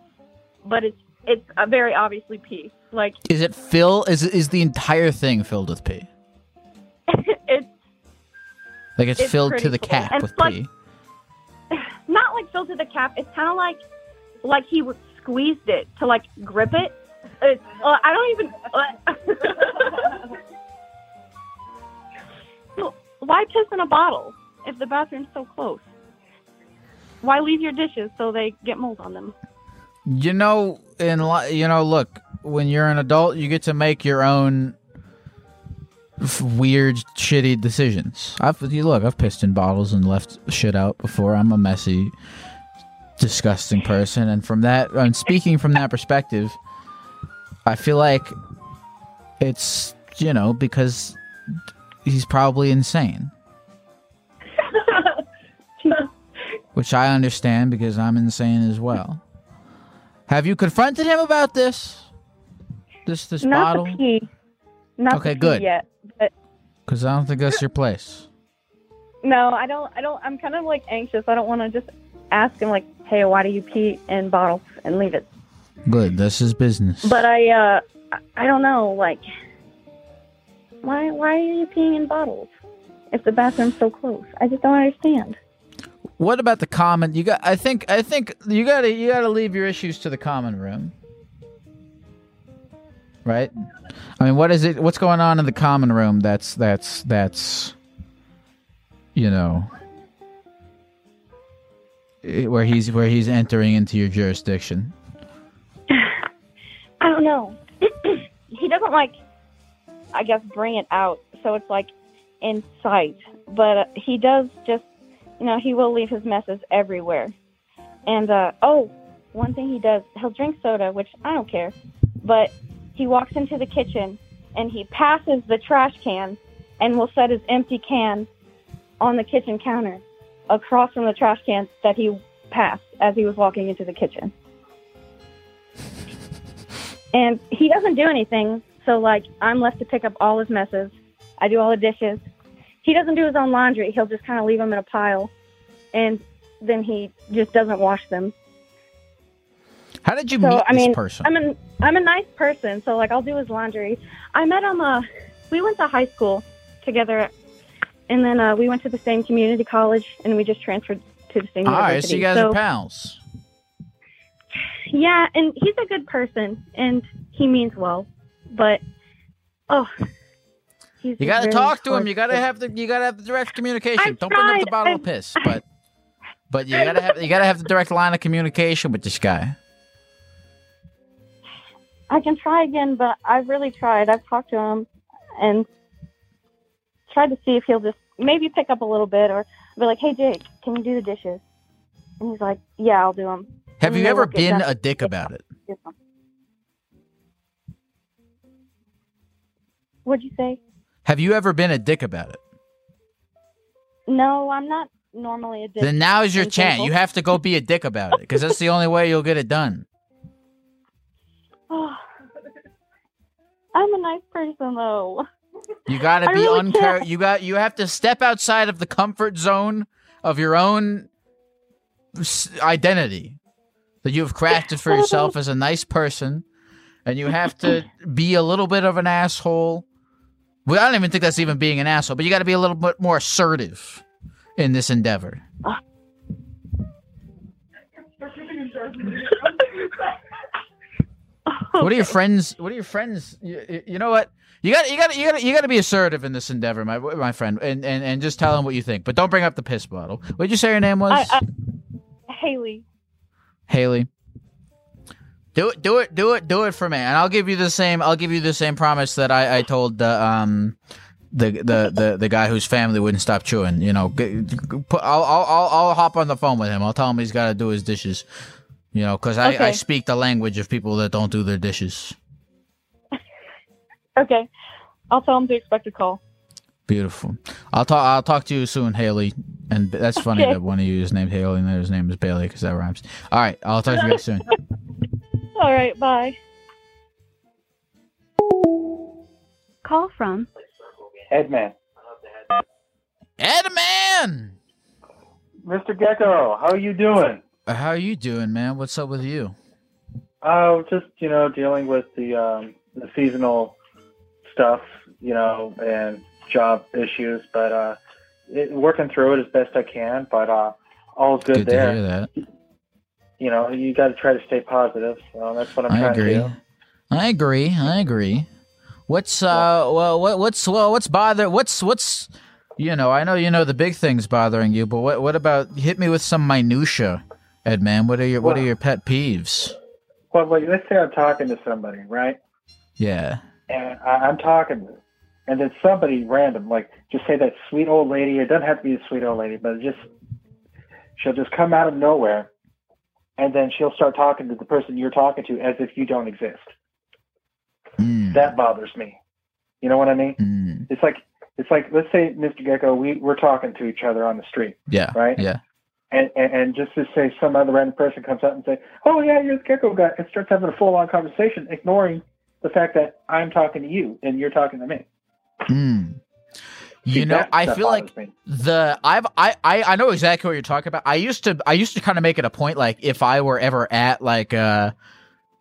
but it's it's uh, very obviously pee. Like is it fill? Is is the entire thing filled with pee? (laughs) Like it's, It's filled to the full. cap And with like- pee. (sighs) not like filled to the cap. It's kind of like like he squeezed it to like grip it. It's, uh, I don't even. (laughs) Well, Why piss in a bottle if the bathroom's so close? Why leave your dishes so they get mold on them? You know, in li- you know, look, when you're an adult, you get to make your own weird, shitty decisions. I've you look, I've pissed in bottles and left shit out before. I'm a messy disgusting person, and from that, and speaking from that perspective, I feel like it's you know because he's probably insane, (laughs) which I understand because I'm insane as well. Have you confronted him about this? This this Not bottle? the pee. Not Okay, the pee good. yet. But Because I don't think that's your place. no, I don't. I don't. I'm kind of like anxious. I don't want to just ask him like, "Hey, why do you pee in bottles and leave it?" Good. This is business. But I, uh, I- I don't know. Like, why? Why are you peeing in bottles if the bathroom's so close? I just don't understand. What about the common? You got. I think. I think you gotta. You gotta leave your issues to the common room. Right. I mean, what is it? What's going on in the common room? That's that's that's. You know. eh, Where he's where he's entering into your jurisdiction. (sighs) I don't know. (clears throat) he doesn't like, I guess, bring it out, so it's like in sight. But uh, he does just, you know, he will leave his messes everywhere. And uh, oh, one thing he does, he'll drink soda, which I don't care. But he walks into the kitchen and he passes the trash can and will set his empty can on the kitchen counter across from the trash can that he passed as he was walking into the kitchen. (laughs) And he doesn't do anything. So, like, I'm left to pick up all his messes. I do all the dishes. He doesn't do his own laundry. He'll just kind of leave them in a pile. And then he just doesn't wash them. How did you so, meet I this mean, person? I'm a, I'm a nice person. So, like, I'll do his laundry. I met him, uh, we went to high school together. And then uh, we went to the same community college and we just transferred to the same All right, university. so you guys So- are pals. Yeah, and he's a good person and he means well, but oh, he's You gotta talk to him. You gotta have the. You gotta have the direct communication. I've Don't bring up the bottle of I've- piss, but but you gotta have you gotta have the direct line of communication with this guy. I can try again, but I've really tried. I've talked to him and tried to see if he'll just maybe pick up a little bit or be like, "Hey, Jake, can you do the dishes?" And he's like, "Yeah, I'll do them." Have you ever been a dick about it? What'd you say? Have you ever been a dick about it? No, I'm not normally a dick. Then now is your chance. You have to go be a dick about it because that's the only way you'll get it done. (sighs) Oh, I'm a nice person though. You gotta be really uncar. can't. You got. You have to step outside of the comfort zone of your own identity that you have crafted for yourself (laughs) as a nice person, and you have to be a little bit of an asshole. Well, I don't even think that's even being an asshole, but you got to be a little bit more assertive in this endeavor. Ah. (laughs) What are your friends? What are your friends? You, you- know what? You got you got you got you got to be assertive in this endeavor, my my friend, and, and and just tell them what you think. But don't bring up the piss bottle. What'd you say your name was? I, I, Haley. Haley. Do it, do it, do it, do it for me, and I'll give you the same. I'll give you the same promise that I, I told the um the, the the the guy whose family wouldn't stop chewing. You know, g- g- put, I'll, I'll I'll I'll hop on the phone with him. I'll tell him he's got to do his dishes. You know, because I, I speak the language of people that don't do their dishes. (laughs) Okay, I'll tell them to expect a call. Beautiful. I'll talk. I'll talk to you soon, Haley. And that's funny Okay. that one of you is named Haley and the other's name is Bailey because that rhymes. All right, I'll talk to you guys soon. (laughs) All right, bye. Call from Edman. Edman! Mr. Gecko, how are you doing? Uh, How are you doing, man? What's up with you? Uh, just, you know, dealing with the, um, the seasonal stuff, you know, and job issues, but, uh, it, working through it as best I can, but, uh, all's good, Good to hear that. You know, you got to try to stay positive. So that's what I'm I trying agree. to do. I agree. I agree. What's uh well what what's well what's bother what's what's you know I know you know the big things bothering you but what what about hit me with some minutia, Edman? What are your what are your pet peeves? Well, like, let's say I'm talking to somebody, right? Yeah. and I, I'm talking, and then somebody random, like just say that sweet old lady. It doesn't have to be a sweet old lady, but just she'll just come out of nowhere and then she'll start talking to the person you're talking to as if you don't exist. Hmm. That bothers me. You know what I mean? It's like it's like let's say Mr. Gecko, we we're talking to each other on the street, Yeah. right? Yeah. And, and just to say some other random person comes up and say, "Oh yeah, you're the Gecko guy," and starts having a full on conversation, ignoring the fact that I'm talking to you and you're talking to me. Hmm. You know, that I feel like me. the I've I, I I know exactly what you're talking about. I used to I used to kind of make it a point like if I were ever at like a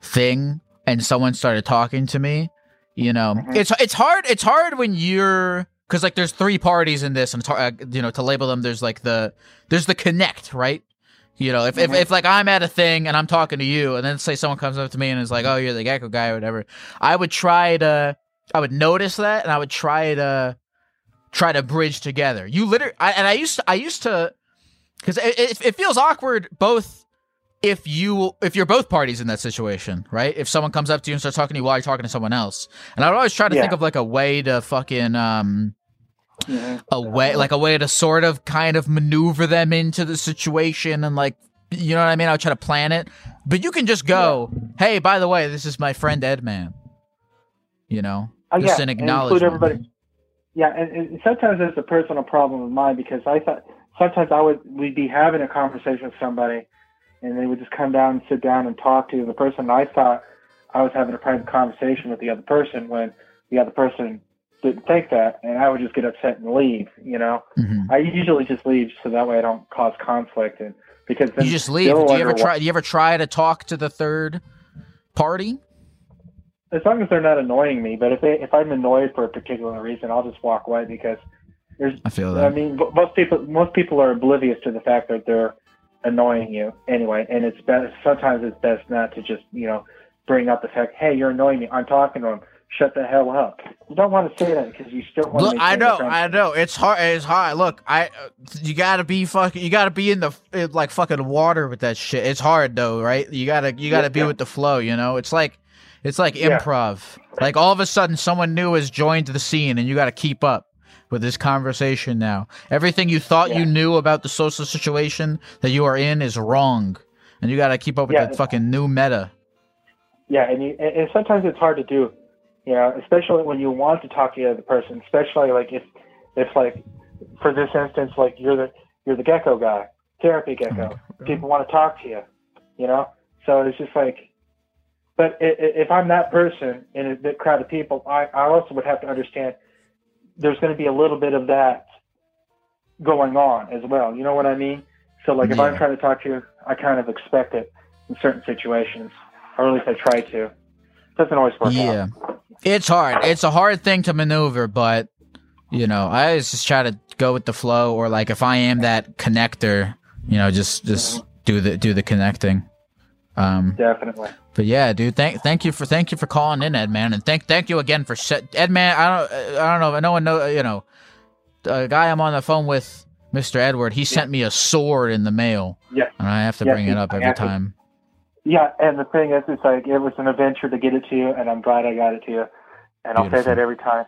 thing and someone started talking to me, you know, Mm-hmm. it's it's hard it's hard when you're because like there's three parties in this and uh, you know to label them. There's like the there's the connect right. You know, if, Mm-hmm. if if like I'm at a thing and I'm talking to you, and then say someone comes up to me and is like, "Oh, you're the gecko guy" or whatever, I would try to, I would notice that, and I would try to, try to bridge together. You literally, I, and I used to, I used to, because it, it, it feels awkward both if you if you're both parties in that situation, right? If someone comes up to you and starts talking to you while you're talking to someone else, and I would always try to Yeah. think of like a way to fucking um Mm-hmm. a way like a way to sort of kind of maneuver them into the situation and like you know what I mean? I would try to plan it. But you can just go, Hey, by the way, this is my friend Edman. You know? Oh, just yeah, an and acknowledgement. include everybody. Yeah, and, and sometimes it's a personal problem of mine because I thought sometimes I would we'd be having a conversation with somebody, and they would just come down and sit down and talk to the person. I thought I was having a private conversation with the other person when the other person didn't think that, and I would just get upset and leave. You know, Mm-hmm. I usually just leave so that way I don't cause conflict, and because then You just leave. Do you ever try do you ever try to talk to the third party? as long as they're not annoying me. But if they if I'm annoyed for a particular reason, I'll just walk away because there's. I feel that. I mean, most people most people are oblivious to the fact that they're annoying you anyway, and it's best. Sometimes it's best not to just you know bring up the fact, hey, you're annoying me. I'm talking to him. Shut the hell up. You don't want to say that because you still want Look, to. I know, I know. It's hard. It's hard. Look, I you gotta be fucking. You gotta be in the like fucking water with that shit. It's hard though, right? You gotta you gotta Yeah, be yeah. with the flow. You know, it's like it's like Yeah. improv. Like all of a sudden, someone new has joined the scene, and you gotta keep up with this conversation now. Everything you thought you knew about the social situation that you are in is wrong, and you gotta keep up with Yeah. the fucking new meta. Yeah, and, you, and and sometimes it's hard to do, you know, especially when you want to talk to the other person. Especially like if, if like, for this instance, like you're the you're the gecko guy, therapy oh gecko. People want to talk to you, you know. So it's just like, but if I'm that person in a big crowd of people, I I also would have to understand there's going to be a little bit of that going on as well. You know what I mean? So like if I'm trying to talk to you, I kind of expect it in certain situations, or at least I try to. It Doesn't always work Yeah. out. It's hard. It's a hard thing to maneuver, but you know, I always just try to go with the flow or like if I am that connector, you know, just just do the do the connecting. Um Definitely. but yeah, dude, thank thank you for thank you for calling in, Edman, and thank thank you again for set Edman. I don't I don't know, no one know you know, the guy I'm on the phone with, Mr. Edward, he sent me a sword in the mail, Yeah. and I have to Yeah, bring it up every time. Yeah, and the thing is, it's like it was an adventure to get it to you, and I'm glad I got it to you. And I'll say that every time.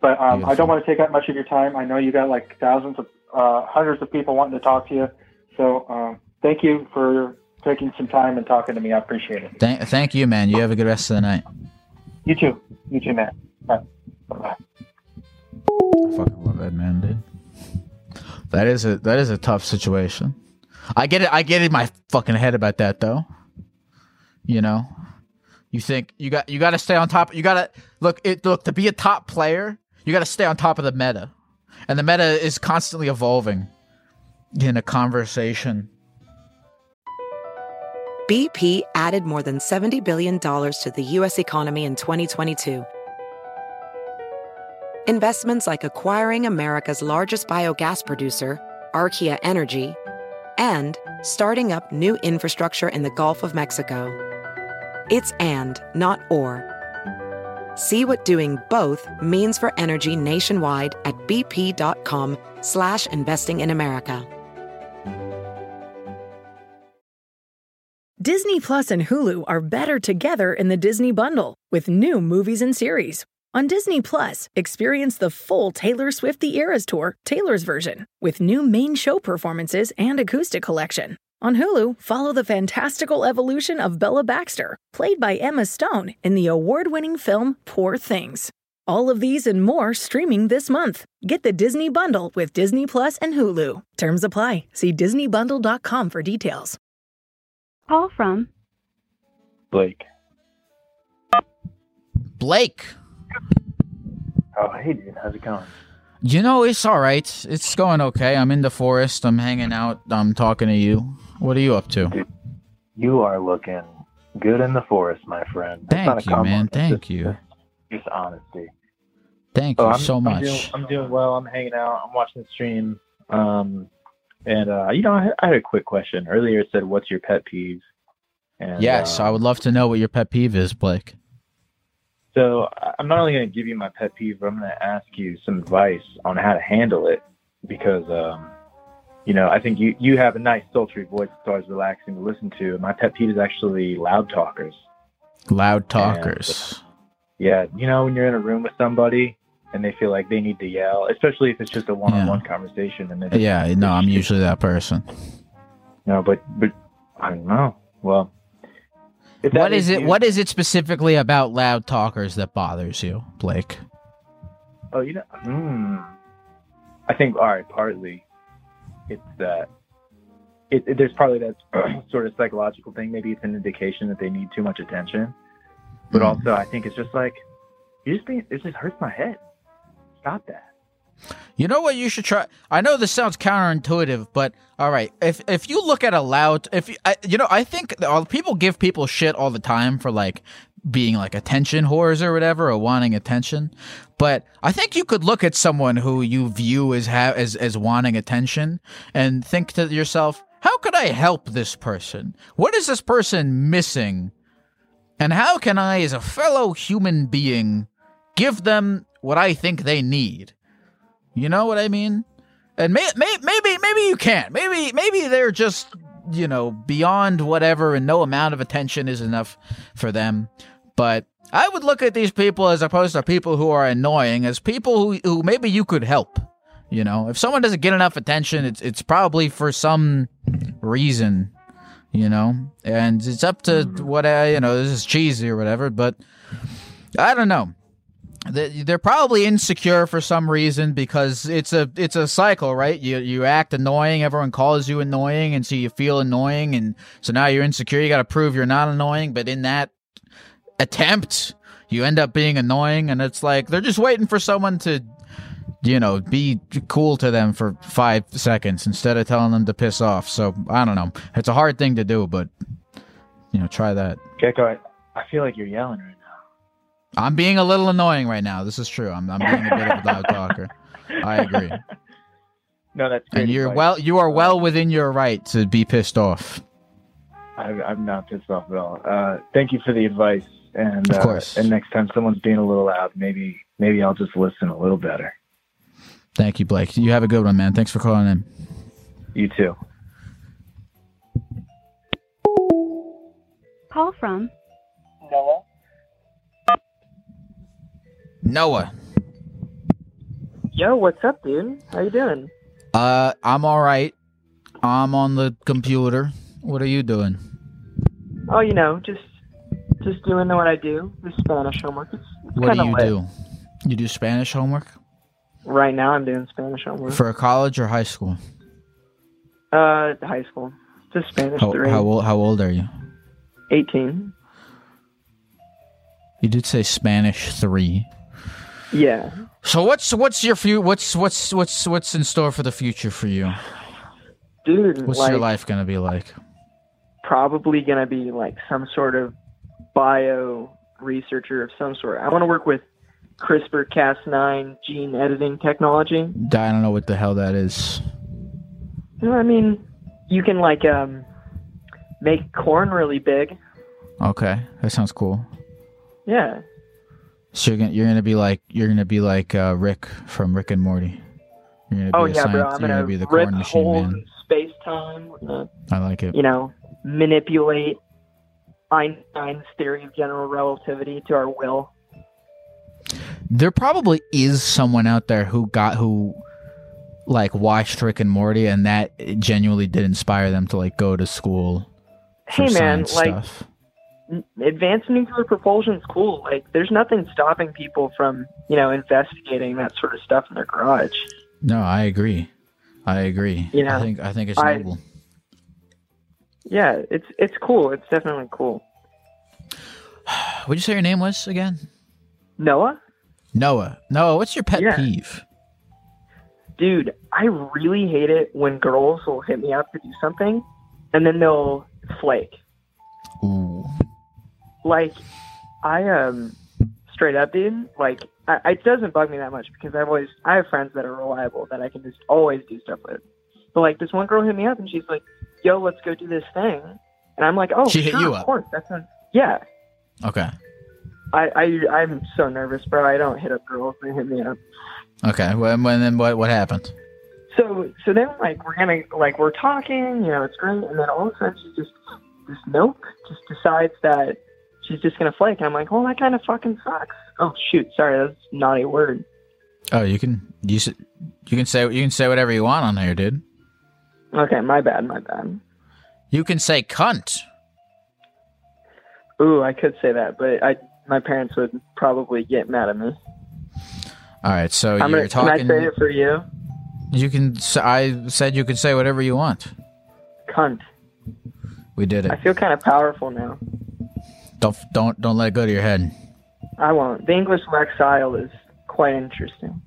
But um, I don't want to take up much of your time. I know you got like thousands of, uh, hundreds of people wanting to talk to you. So um, thank you for taking some time and talking to me. I appreciate it. Thank thank you, man. You have a good rest of the night. You too. You too, man. Bye. Bye. fucking love Edman, dude. That is a that is a tough situation. I get it. I get in my fucking head about that though. You know, you think you got you got to stay on top. You got to look it look to be a top player. You got to stay on top of the meta, and the meta is constantly evolving in a conversation. BP added more than $70 billion to the U.S. economy in 2022. Investments like acquiring America's largest biogas producer, Archaea Energy, and starting up new infrastructure in the Gulf of Mexico. It's and, not or. See what doing both means for energy nationwide at bp.com slash investing in America. Disney Plus and Hulu are better together in the Disney bundle with new movies and series. On Disney Plus, experience the full Taylor Swift The Eras Tour, Taylor's version, with new main show performances and acoustic collection. On Hulu, follow the fantastical evolution of Bella Baxter, played by Emma Stone in the award winning film Poor Things. All of these and more streaming this month. Get the Disney Bundle with Disney Plus and Hulu. Terms apply. See DisneyBundle.com for details. Call from Blake. Blake. Oh, hey, dude. How's it going? You know, it's all right. It's going okay. I'm in the forest. I'm hanging out. I'm talking to you. What are you up to? You are looking good in the forest, my friend. That's not a Thank you, man. Thank just- you. Just honesty. Thank Oh, you I'm, so I'm much. doing, I'm doing well. I'm hanging out. I'm watching the stream. Um, and uh, you know, I, I had a quick question. Earlier, it said, "What's your pet peeve?" And, yes, uh, I would love to know what your pet peeve is, Blake. So I'm not only going to give you my pet peeve, but I'm going to ask you some advice on how to handle it because, um, you know, I think you you have a nice sultry voice that's always relaxing to listen to. My pet peeve is actually loud talkers. Loud talkers. Yeah, you know, when you're in a room with somebody and they feel like they need to yell, especially if it's just a one-on-one conversation, and then Yeah, no, I'm usually that person. no, but but I don't know. Well, What is it? you- What is it specifically about loud talkers that bothers you, Blake? Oh, you know, hmm. I think all right. Partly, it's that it, it- there's probably that (clears throat) sort of psychological thing. Maybe it's an indication that they need too much attention. But Hmm. also, I think it's just like you just being. It just hurts my head. Stop that. You know what you should try? I know this sounds counterintuitive, but all right. If if you look at a loud, if you, I, you know, I think all people give people shit all the time for like being like attention whores or whatever, or wanting attention. But I think you could look at someone who you view as ha- as as wanting attention and think to yourself, how could I help this person? What is this person missing? And how can I, as a fellow human being, give them what I think they need? You know what I mean? And may, may, maybe maybe you can't. Maybe maybe they're just you know beyond whatever, and no amount of attention is enough for them. But I would look at these people as opposed to people who are annoying as people who who maybe you could help. You know, if someone doesn't get enough attention, it's it's probably for some reason. You know, and it's up to what I, you know. This is cheesy or whatever, but I don't know they- they're probably insecure for some reason because it's a it's a cycle, right? You you act annoying, everyone calls you annoying, and so you feel annoying, and so now you're insecure. You got to prove you're not annoying, but in that attempt, you end up being annoying, and it's like they're just waiting for someone to, you know, be cool to them for five seconds instead of telling them to piss off. So I don't know. It's a hard thing to do, but you know, try that. Gecko, I, I feel like you're yelling right now. I'm being a little annoying right now. This is true. I'm, I'm being a bit of a loud talker. I agree. (laughs) No, that's great And you're advice. well. You are well within your right to be pissed off. I, I'm not pissed off at all. Uh, thank you for the advice. And Of uh, course. and next time someone's being a little loud, maybe maybe I'll just listen a little better. Thank you, Blake. You have a good one, man. Thanks for calling in. You too. Call from Noah. Noah. Yo, what's up, dude? How you doing? Uh, I'm all right. I'm on the computer. What are you doing? Oh, you know, just just doing what I do, the Spanish homework. It's, it's What do you lit. do? You do Spanish homework Right now, I'm doing Spanish homework. for a college or high school? uh, high school, just Spanish How, three. how old? How old are you? Eighteen. You did say Spanish three. Yeah. So what's what's your few? What's what's what's what's in store for the future for you? Dude, What's like your life gonna be like? probably gonna be like some sort of bio researcher of some sort. I want to work with CRISPR Cas9 gene editing technology. I don't know what the hell that is. Know, I mean, you can like um make corn really big. Okay, that sounds cool. Yeah. So you're gonna you're gonna be like you're gonna be like uh, Rick from Rick and Morty. You're gonna be Oh a yeah, bro. I'm you're gonna, gonna be the rip corn machine holes man. space time. I like it. You know, manipulate Einstein's theory of general relativity to our will. There probably is someone out there who got who like watched Rick and Morty, and that genuinely did inspire them to like go to school. Hey, man, like- stuff. Advanced nuclear propulsion's cool. Like, there's nothing stopping people from, you know, investigating that sort of stuff in their garage. No, I agree. I agree. You know, I think I think it's I- noble. Yeah, it's it's cool. It's definitely cool. (sighs) What'd you say your name was again? Noah, Noah. Noah, what's your pet Yeah. peeve? dude, I really hate it when girls will hit me up to do something, and then they'll flake. Ooh. Like, I um, straight up, dude. Like, I, it doesn't bug me that much because I've always I have friends that are reliable that I can just always do stuff with. But like, this one girl hit me up and she's like, "Yo, let's go do this thing," and I'm like, "Oh, She hit you of up? course, that's a, yeah." Okay. I, I I'm so nervous, bro. I don't hit up girls; they hit me up. Okay. Well, when then what what happened? So so then like we're gonna like we're talking, you know, it's great, and then all of a sudden she just this nope just decides that she's just gonna flake. And I'm like, well, that kind of fucking sucks. Oh shoot, sorry, that's a naughty word. Oh, you can you you can say you can say whatever you want on here, dude. Okay, my bad, my bad. You can say cunt. Ooh, I could say that, but I my parents would probably get mad at me. All right. So I'm you're gonna, can I talking. say it for you? You can. I said you can say whatever you want. Cunt. We did it. I feel kind of powerful now. Don't don't don't let it go to your head. I won't. The English lexile is quite interesting.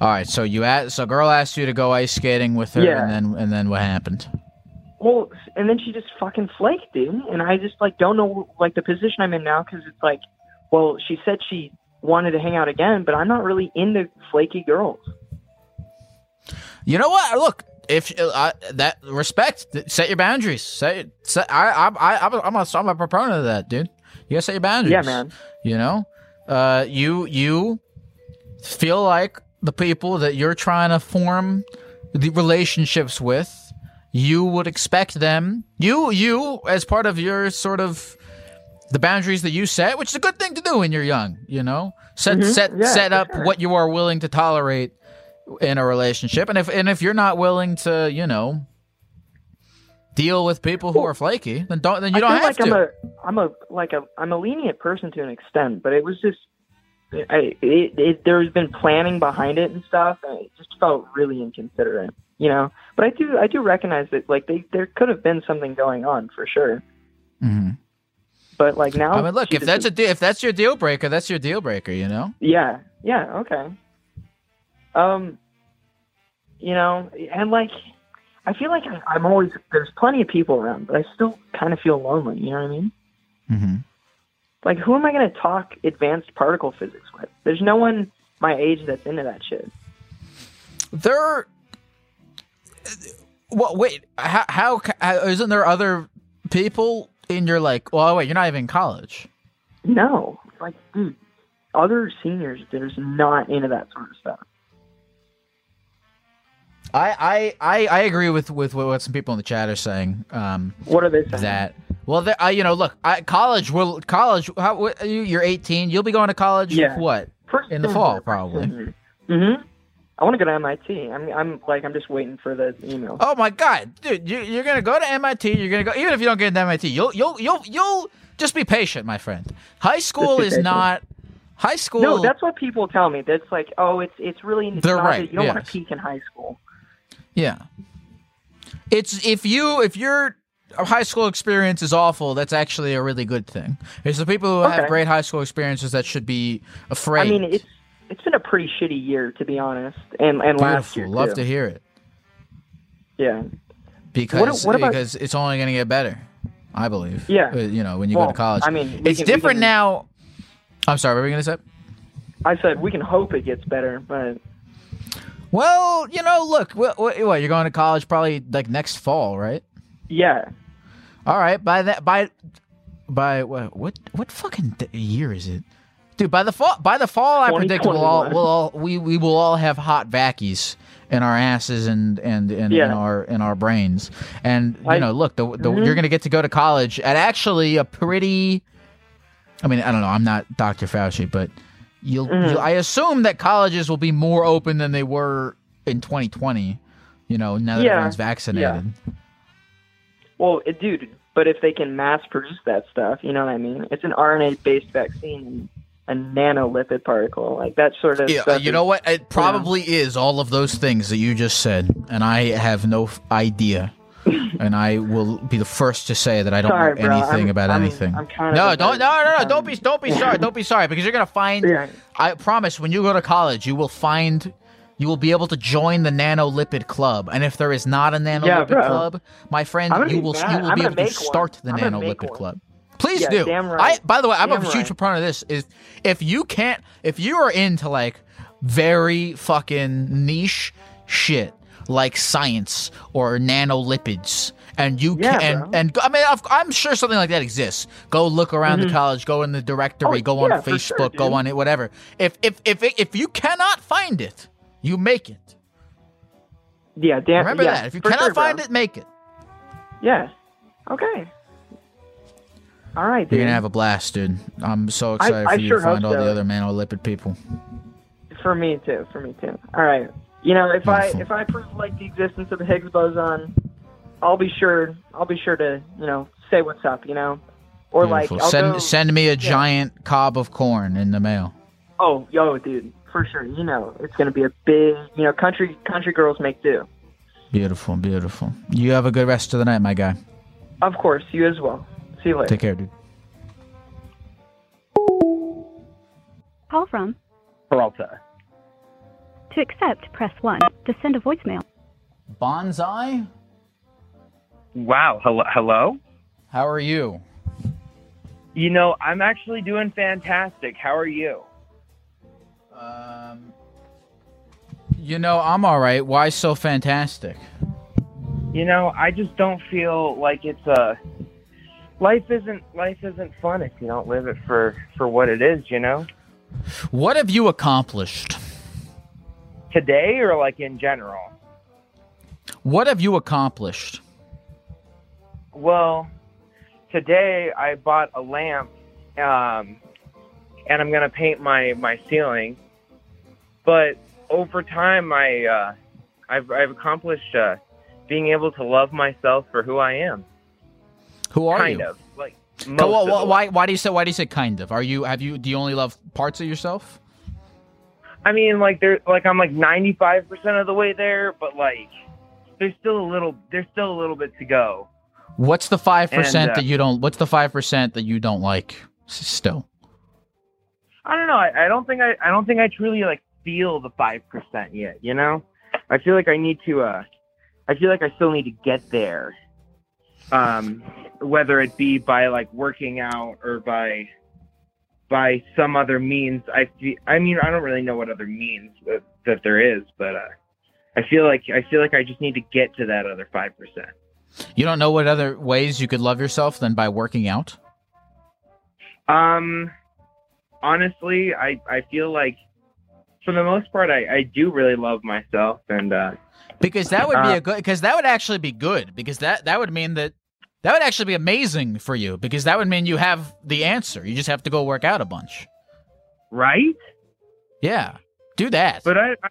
All right. So you asked. So girl asked you to go ice skating with her, Yeah. and then and then what happened? Well, and then she just fucking flaked, dude. And I just like don't know like the position I'm in now because it's like, well, she said she wanted to hang out again, but I'm not really into flaky girls. You know what? Look, if uh, that respect, set your boundaries. Set, set I, I, I, I'm a, I'm a, proponent of that, dude. You gotta set your boundaries. Yeah, man. You know, uh, you, you feel like the people that you're trying to form the relationships with, you would expect them, you, you, as part of your sort of the boundaries that you set, which is a good thing to do when you're young. You know, set, Mhm. set, Yeah, set up sure. what you are willing to tolerate in a relationship and if and if you're not willing to you know deal with people who are flaky then don't then you I don't have like to I'm a I'm a like a I'm a lenient person to an extent, but it was just I it, it there's been planning behind it and stuff, and it just felt really inconsiderate, you know. But I do I do recognize that like they there could have been something going on for sure. Mhm. But like now, i mean look if that's a de- if that's your deal breaker that's your deal breaker you know Yeah, yeah, okay. Um, you know, and like, I feel like I, I'm always there's plenty of people around, but I still kind of feel lonely. You know what I mean? mm-hmm. Like, who am I going to talk advanced particle physics with? There's no one my age that's into that shit. there well wait how, how how isn't there other people in your like well wait you're not even in college No, like, dude, other seniors, there's not into that sort of stuff. I, I, I, I agree with, with what some people in the chat are saying. Um, what are they saying? That well, there- I, you know, look, I, college will college. How, you're 18. You'll be going to college. Yeah. What First in the fall, probably. Mm-hmm. I want to go to MIT. I'm, I'm like, I'm just waiting for the email. Oh my god, dude! You, you're gonna go to MIT. You're gonna go even if you don't get into MIT. You'll you'll you'll you'll just be patient, my friend. High school is patient. not. High school. No, that's what people tell me. That's like, oh, it's it's really They're not right, you don't want to peak in high school. Yeah. It's if you if your high school experience is awful, that's actually a really good thing. It's the people who have great high school experiences that should be afraid. I mean, it's it's been a pretty shitty year to be honest, and and last year Love too. to hear it Yeah. because what about- because it's only going to get better. I believe. Yeah. Uh, You know, when you Well, go to college. I mean, it's can- different can- now. I'm sorry. What were you going to say? I said we can hope it gets better, but Well, you know, look, what, what, what you're going to college probably like next fall, right? yeah. All right, by that by by what what what fucking year is it? Dude, by the fall by the fall I predict we'll all we'll all we, we will all have hot vackies in our asses and and, and in our in our brains. And you I- know, look, the, the, Mhm. you're going to get to go to college at actually a pretty I mean, I don't know, I'm not Dr. Fauci, but You'll, Mhm. you I assume that colleges will be more open than they were in 2020. You know, now that Yeah, everyone's vaccinated. Well, dude, but if they can mass produce that stuff, you know what I mean? It's an RNA based vaccine and a nanolipid particle. Like that sort of Yeah, stuff. you is- know what? It probably is all of those things that you just said, and I have no f- idea. (laughs) and I will be the first to say that I don't Sorry, know bro. anything I'm- about I'm- anything. I'm no, don't, no, no, no, don't be, don't be sorry, don't be sorry, because you're gonna find. (laughs) I promise, when you go to college, you will find, you will be able to join the nanolipid club, and if there is not a nanolipid bro. club, my friend, you will, mad. you will be able to make one. start the I'm nanolipid club. Please Yeah, do. damn I, by the way, I'm a huge right. proponent of this. Is if you can't, if you are into like very fucking niche shit like science or nanolipids, and you Yeah, can, bro. and I mean, I've- I'm sure something like that exists. Go look around Mhm. the college, go in the directory, Oh, go on yeah, Facebook, sure, go on it, whatever. If if if if you cannot find it, you make it. Yeah, damn. Remember yeah, that. If you cannot sure, bro. find it, make it. Yeah. Okay. All right, dude. You're gonna have a blast, dude. I'm so excited I for you sure to find all the so. other nanolipid people. For me too. For me too. All right. You know, if I if I prove like the existence of the Higgs boson, I'll be sure I'll be sure to you know say what's up. You know, or Beautiful. like I'll send go, send me a giant cob of corn in the mail. Oh, yo, dude, for sure. You know, it's gonna be a big. You know, country country girls make do. Beautiful, beautiful. You have a good rest of the night, my guy. Of course, you as well. See you later. Take care, dude. Call from. Peralta. To accept, press 1. To send a voicemail. Bonsai? Wow. Hello. Hello. How are you? You know, I'm actually doing fantastic. How are you? Um, you know, I'm all right. Why so fantastic? You know, I just don't feel like it's a life isn't life isn't fun if you don't live it for for what it is, you know? What have you accomplished? Today or like in general? What have you accomplished? Well, today I bought a lamp um and I'm going to paint my my ceiling. But over time I uh I've I've accomplished uh being able to love myself for who I am. Who are kind you? of. Like Co- most why, of why, do you say why do you say kind of? Are you have you do you only love parts of yourself? I mean, like there, like I'm like 95 percent of the way there, but like there's still a little, there's still a little bit to go. What's the five percent uh, that you don't? What's the five percent that you don't like? Still, I don't know. I, I don't think I, I don't think I truly like feel the five percent yet. You know, I feel like I need to. uh I feel like I still need to get there. Um, whether it be by like working out or by by some other means. I fe- I mean, I don't really know what other means that, that there is, but uh, I feel like I feel like I just need to get to that other five percent. you don't know what other ways you could love yourself than by working out. Um, honestly, I I feel like for the most part, I I do really love myself, and uh, Because that would be Uh, a good. Because that would actually be good. Because that that would mean that that would actually be amazing for you. Because that would mean you have the answer. You just have to go work out a bunch. right? Yeah, do that. But I, I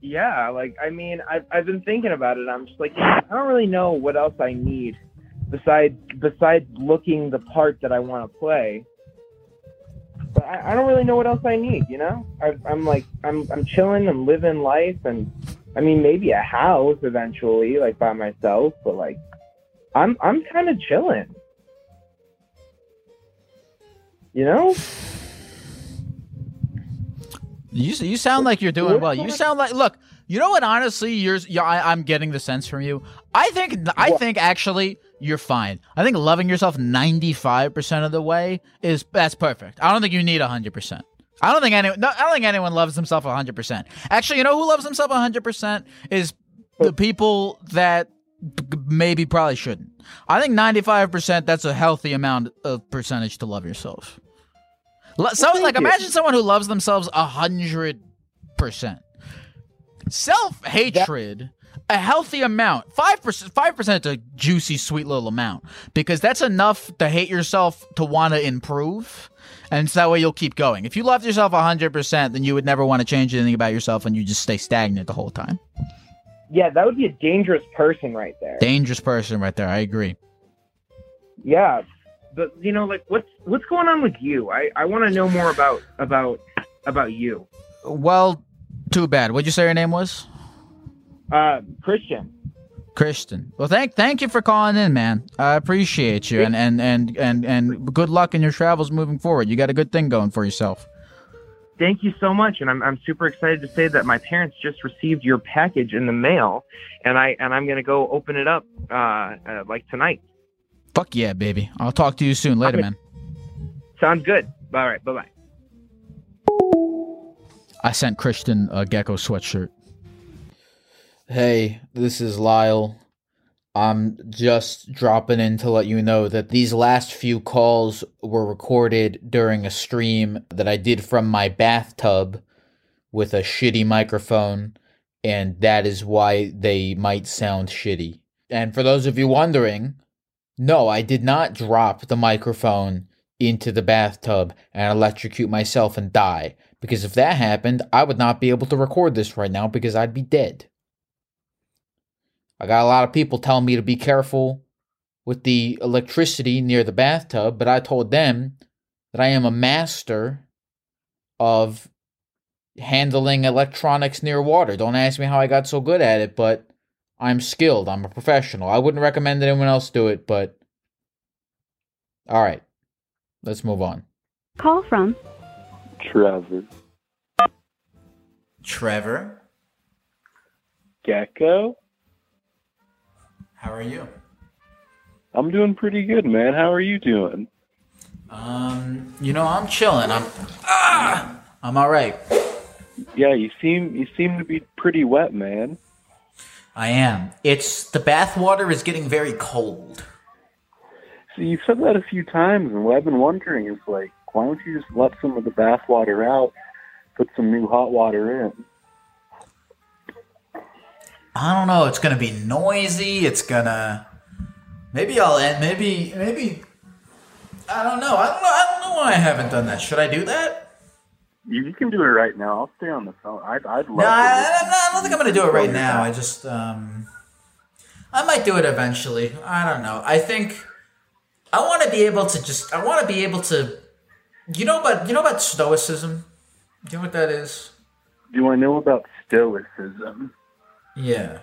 yeah, like I mean, I've I've been thinking about it. I'm just like I don't really know what else I need besides besides looking the part that I want to play. But I, I don't really know what else I need. You know, I, I'm like I'm I'm chilling. I'm living life, and I mean maybe a house eventually, like by myself. But like I'm I'm kind of chilling. You know? You you sound like you're doing well. You sound like look. You know what? Honestly, you're. you I, I'm getting the sense from you. I think. I think actually you're fine. I think loving yourself 95 percent of the way is that's perfect. I don't think you need 100 percent. I don't think anyone. No, I don't think anyone loves themselves 100 percent. Actually, you know who loves themselves 100 percent is the people that maybe probably shouldn't. I think 95 percent. That's a healthy amount of percentage to love yourself. So, thank like, you. imagine someone who loves themselves a hundred percent. Self hatred. a healthy amount. Five percent, five percent is a juicy, sweet little amount because that's enough to hate yourself to want to improve, and so that way you'll keep going. If you loved yourself hundred percent, then you would never want to change anything about yourself, and you just stay stagnant the whole time. Yeah, that would be a dangerous person right there. Dangerous person, right there. I agree. Yeah, but you know, like what's what's going on with you? I I want to know more about about about you. Well, too bad. What'd you say your name was? Uh, Christian. Christian. Well, thank thank you for calling in, man. I appreciate you, and and and and and good luck in your travels moving forward. You got a good thing going for yourself. Thank you so much, and I'm I'm super excited to say that my parents just received your package in the mail, and I and I'm gonna go open it up uh, uh like tonight. Fuck yeah, baby. I'll talk to you soon. Later, man. Sounds good. All right, bye bye. I sent Christian a gecko sweatshirt. Hey, this is Lyle. I'm just dropping in to let you know that these last few calls were recorded during a stream that I did from my bathtub with a shitty microphone, and that is why they might sound shitty. And for those of you wondering, no, I did not drop the microphone into the bathtub and electrocute myself and die. Because if that happened, I would not be able to record this right now because I'd be dead. I got a lot of people telling me to be careful with the electricity near the bathtub, but I told them that I am a master of handling electronics near water. Don't ask me how I got so good at it, but I'm skilled. I'm a professional. I wouldn't recommend that anyone else do it, but all right. Let's move on. Call from Trevor. Trevor, Gecko? how are you? I'm doing pretty good, man. How are you doing? Um, you know, I'm chilling. I'm ah, I'm all right. Yeah, you seem you seem to be pretty wet, man. I am. It's the bath water is getting very cold. So you said that a few times, and what I've been wondering is like, why don't you just let some of the bath water out, put some new hot water in? I don't know. It's gonna be noisy. It's gonna. Maybe I'll end. Maybe maybe. I don't know. I don't know. I don't know why I haven't done that. Should I do that? You, you can do it right now. I'll stay on the phone. I'd, I'd love No. I, I, I don't think I'm gonna do it right now. I just um. I might do it eventually. I don't know. I think I want to be able to just. I want to be able to. You know about you know about stoicism. Do you know what that is? Do I know about stoicism? Yeah.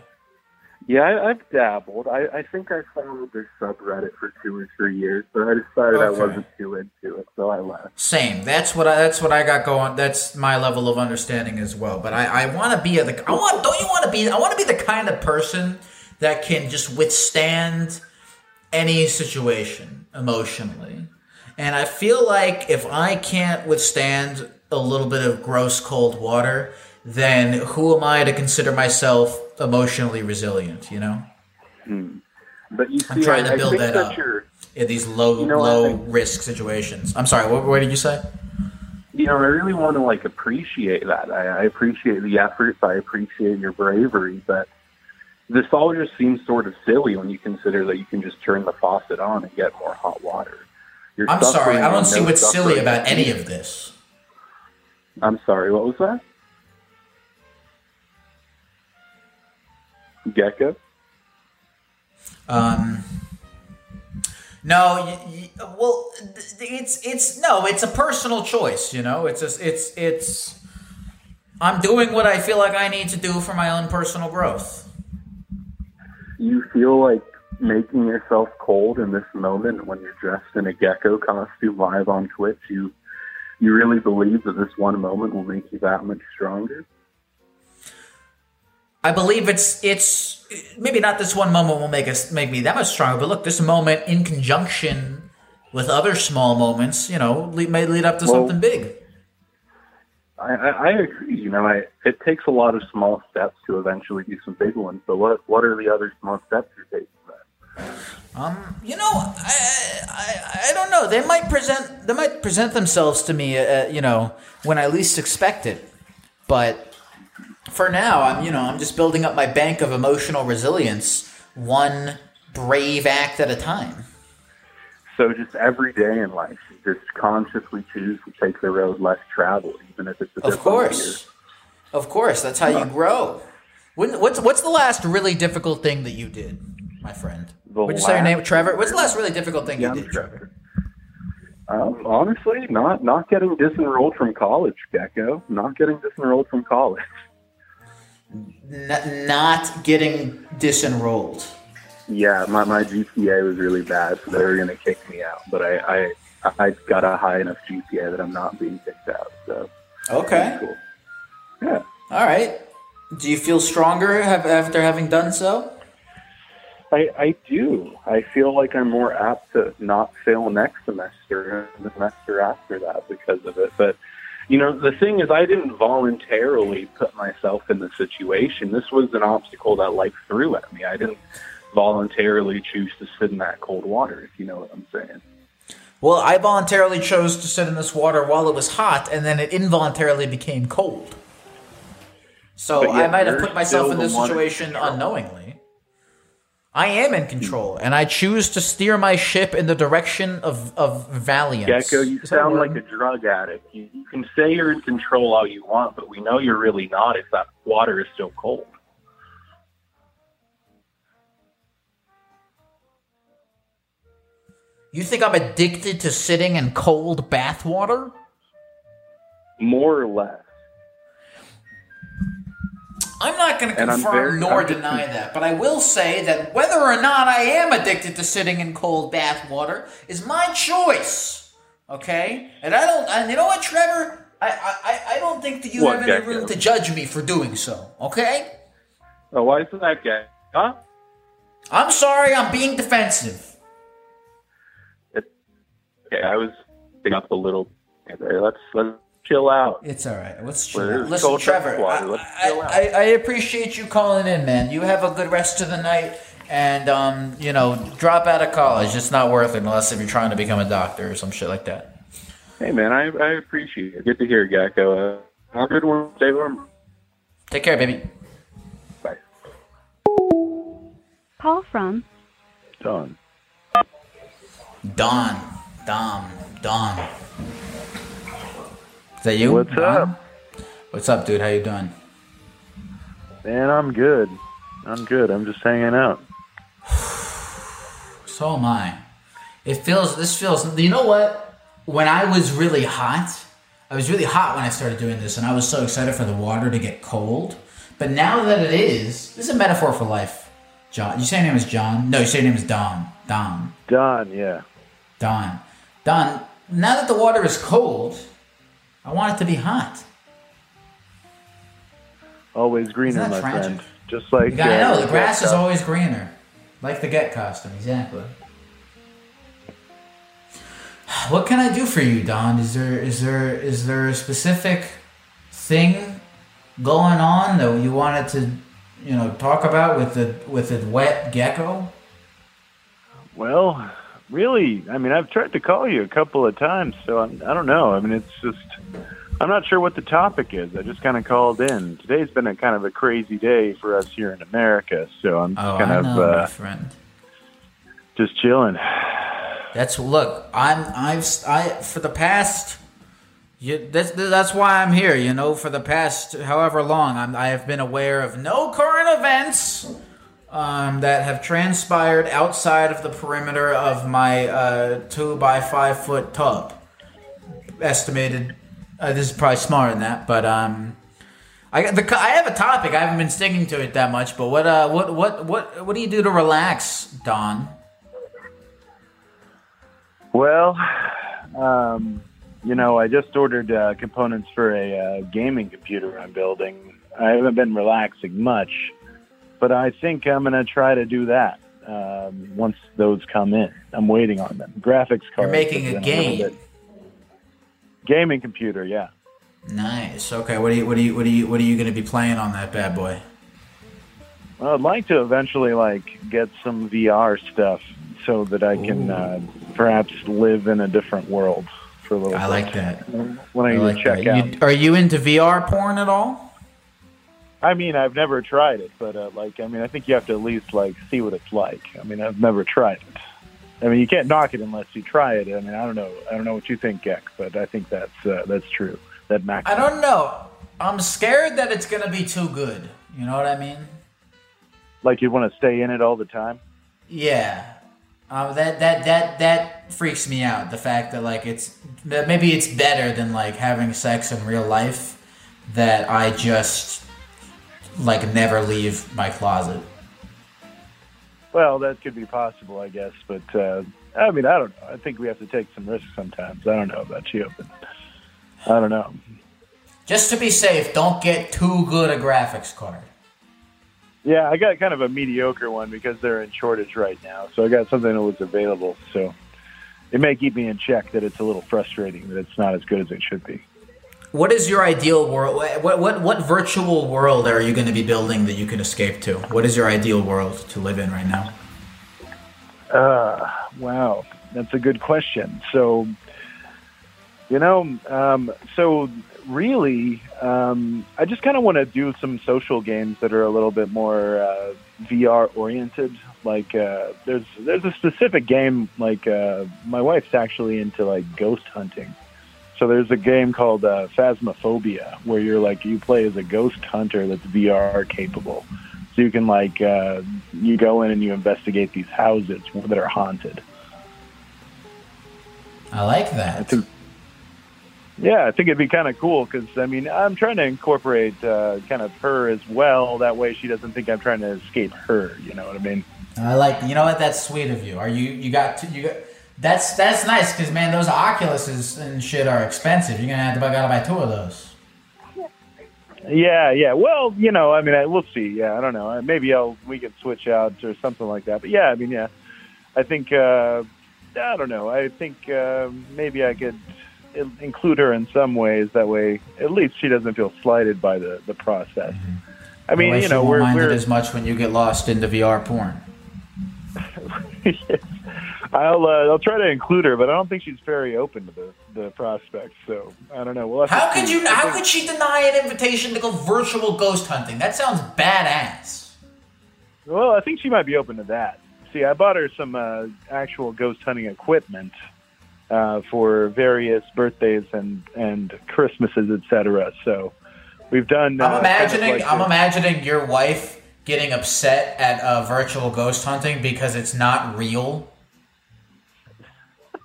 Yeah, I, I've dabbled. I, I think I followed this subreddit for two or three years, but I decided I wasn't too into it, so I left. Same. That's what I. That's what I got going. That's my level of understanding as well. But I, I want to be a, the. I want. Don't you want to be? I want to be the kind of person that can just withstand any situation emotionally. And I feel like if I can't withstand a little bit of gross cold water, then who am I to consider myself emotionally resilient? You know. Hmm. But you see, I'm trying to I build that that up in these low You know, low think- risk situations. I'm sorry. What, what did you say? you know, I really want to like appreciate that. I, I appreciate the efforts. I appreciate your bravery, but this all just seems sort of silly when you consider that you can just turn the faucet on and get more hot water. You're I'm sorry. I don't see no what's silly about any of this. I'm sorry. What was that? Gecko. Um, no, y y well, it's it's no, it's a personal choice. You know, it's a, it's it's. I'm doing what I feel like I need to do for my own personal growth. You feel like making yourself cold in this moment when you're dressed in a gecko costume live on Twitch. You you really believe that this one moment will make you that much stronger? I believe it's it's maybe not this one moment will make us make me that much stronger, but look, this moment in conjunction with other small moments, you know, lead, may lead up to Well- something big. I, I, agree. You know, I, it takes a lot of small steps to eventually do some big ones. But what what are the other small steps you're taking? Um, you know, I, I, I don't know. They might present they might present themselves to me, uh, you know, when I least expect it. But for now, I'm you know I'm just building up my bank of emotional resilience, one brave act at a time. So just every day in life, just consciously choose to take the road less traveled, even if it's a Of course, of course, that's how you grow. When, what's what's the last really difficult thing that you did, my friend? The Would you say your name, last- Trevor? What's the last really difficult thing Yeah, you I'm did? Trevor. Um, honestly, not not getting disenrolled from college, Gecko. Not getting disenrolled from college. N- not getting disenrolled. Yeah, my, my GPA was really bad, so they were going to kick me out. But I, I I got a high enough GPA that I'm not being kicked out. So Okay. cool. Yeah. All right. Do you feel stronger have, after having done so? I, I do. I feel like I'm more apt to not fail next semester and the semester after that because of it. But, you know, the thing is, I didn't voluntarily put myself in the situation. This was an obstacle that life threw at me. I didn't voluntarily choose to sit in that cold water, if you know what I'm saying. Well, I voluntarily chose to sit in this water while it was hot, and then it involuntarily became cold. So I might have put myself in this situation unknowingly. I am in hmm. control, and I choose to steer my ship in the direction of, of valiance. Gecko, you Is sound like a drug addict. You, you can say you're in control all you want, but we know you're really not if that water is still cold. You think I'm addicted to sitting in cold bath water? More or less. I'm not going to confirm very- nor I'm just- deny that, but I will say that whether or not I am addicted to sitting in cold bath water is my choice. Okay, and I don't. And you know what, Trevor? I I, I don't think that you What, have any room to judge me for doing so. Okay, Oh, why is that guy? Huh? I'm sorry. I'm being defensive. Okay, I was picking up a little there. Let's let's chill out. It's all right. Let's Well, chill out. there's Listen, cold Trevor. I, Let's I, out. I, I appreciate you calling in, man. You have a good rest of the night, and um, you know, drop out of college. It's not worth it unless if you're trying to become a doctor or some shit like that. Hey man, I, I appreciate it. Good to hear, Gecko. Uh, have a good one. Stay warm. Take care, baby. Bye. Call from Done. Don, Dom, Don. Is that you? What's up? What's up, dude? How you doing? Man, I'm good. I'm good. I'm just hanging out. (sighs) So am I. It feels. This feels. You know what? When I was really hot, I was really hot when I started doing this, and I was so excited for the water to get cold. But now that it is, this is a metaphor for life. John, you say your name is John? No, you say your name is Don. Don. Don, yeah. Don. Don. Now that the water is cold, I want it to be hot. Always greener, my tragic? friend. Just like You gotta uh, know the grass is always greener, like the Get costume. Exactly. What can I do for you, Don? Is there is there is there a specific thing going on that you wanted to, you know, talk about with the with the wet gecko? Well, really, I mean, I've tried to call you a couple of times, so I'm, I don't know. I mean, it's just I'm not sure what the topic is. I just kind of called in. Today's been a kind of a crazy day for us here in America, so I'm Oh, kind I of know, uh, friend. just chilling. That's look. I'm I've I for the past. You, that's that's why I'm here. You know, for the past however long, I'm, I have been aware of no current events um, that have transpired outside of the perimeter of my uh, two by five foot tub. Estimated. Uh, this is probably smaller than that, but um, I the I have a topic. I haven't been sticking to it that much, but what uh what what what what do you do to relax, Don? Well, um, you know, I just ordered uh, components for a uh, gaming computer I'm building. I haven't been relaxing much, but I think I'm going to try to do that um, once those come in. I'm waiting on them. Graphics card. You're making a game. bit- Gaming computer, yeah. Nice. Okay. What are you? What are you? What are you? What are you going to be playing on that bad boy? Well, I'd like to eventually like get some VR stuff so that I can uh, perhaps live in a different world for a little. I bit. like that. When I, I like check that. out. You, are you into VR porn at all? I mean, I've never tried it, but uh, like, I mean, I think you have to at least like see what it's like. I mean, I've never tried it. I mean, you can't knock it unless you try it. I mean, I don't know. I don't know what you think, Geck, but I think that's uh, that's true. That Mac. I don't know. I'm scared that it's gonna be too good. You know what I mean? Like you want to stay in it all the time. Yeah. Uh, that that that that freaks me out. The fact that like it's that maybe it's better than like having sex in real life. That I just like never leave my closet. Well, that could be possible, I guess. But uh, I mean, I don't know. I think we have to take some risks sometimes. I don't know about you, but I don't know. Just to be safe, don't get too good a graphics card. Yeah, I got kind of a mediocre one because they're in shortage right now. So I got something that was available. So it may keep me in check that it's a little frustrating that it's not as good as it should be. What is your ideal world? What what what virtual world are you going to be building that you can escape to? What is your ideal world to live in right now? Uh, wow, that's a good question. So, you know, um, so really, um, I just kind of want to do some social games that are a little bit more uh, VR oriented. Like, uh, there's there's a specific game. Like, uh, my wife's actually into like ghost hunting. So there's a game called uh, Phasmophobia where you're like you play as a ghost hunter that's VR capable. So you can like uh, you go in and you investigate these houses that are haunted. I like that. Yeah, I think it'd be kind of cool because I mean I'm trying to incorporate uh, kind of her as well. That way she doesn't think I'm trying to escape her. You know what I mean? I like. You know what? That's sweet of you. Are you you got to, you got. That's that's nice because man, those Oculuses and shit are expensive. You're gonna have to buy, gotta buy two of those. Yeah, yeah. Well, you know, I mean, I, we'll see. Yeah, I don't know. Uh, Maybe I'll we can switch out or something like that. But yeah, I mean, yeah, I think uh, I don't know. I think uh, maybe I could include her in some ways. That way, at least she doesn't feel slighted by the the process. I mean, you know, we're, we're as much when you get lost into VR porn. (laughs) I'll uh, I'll try to include her, but I don't think she's very open to the the prospect. So I don't know. We'll How could you? How could she deny an invitation to go virtual ghost hunting? That sounds badass. Well, I think she might be open to that. See, I bought her some uh, actual ghost hunting equipment uh, for various birthdays and and Christmases, etc. So we've done. uh, I'm kind of imagining. like I'm imagining your wife getting upset at uh, virtual ghost hunting because it's not real.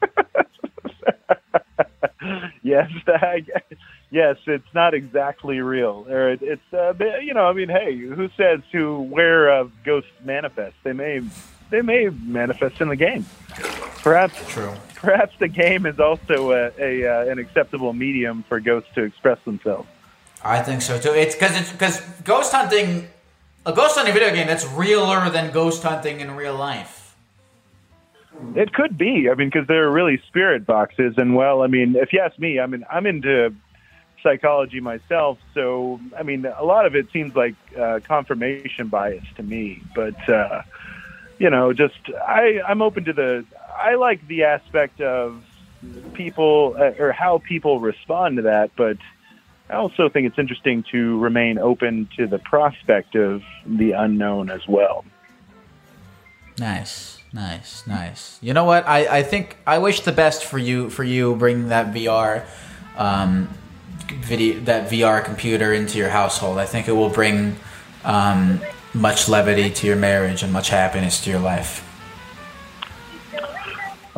(laughs) yes, I (laughs) yes, it's not exactly real. Or it, it's uh, you know, I mean, hey, who says to where uh, ghosts manifest? They may they may manifest in the game. Perhaps true. Perhaps the game is also a, a uh, an acceptable medium for ghosts to express themselves. I think so too. It's because it's because ghost hunting, a ghost hunting video game that's realer than ghost hunting in real life. It could be. I mean, because they're really spirit boxes, and well, I mean, if you ask me, I mean, I'm into psychology myself, so I mean, a lot of it seems like uh, confirmation bias to me. But uh, you know, just I, I'm open to the. I like the aspect of people uh, or how people respond to that, but I also think it's interesting to remain open to the prospect of the unknown as well. Nice, nice, nice. You know what? I, I think I wish the best for you for you bringing that VR, um, video that VR computer into your household. I think it will bring um, much levity to your marriage and much happiness to your life.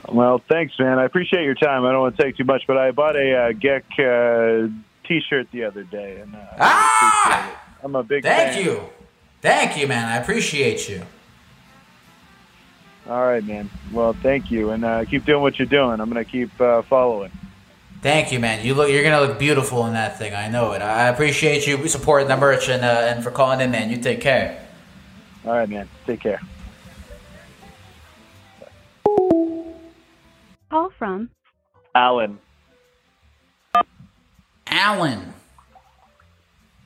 Well, thanks, man. I appreciate your time. I don't want to take too much, but I bought a uh, uh, T-shirt the other day, and uh, I appreciate it. I'm a big Thank fan. you, thank you, man. I appreciate you. All right, man. Well, thank you, and uh, keep doing what you're doing. I'm gonna keep uh, following. Thank you, man. You look, you're gonna look beautiful in that thing. I know it. I appreciate you supporting the merch and uh, and for calling in, man. You take care. All right, man. Take care. Call from Alan. Alan.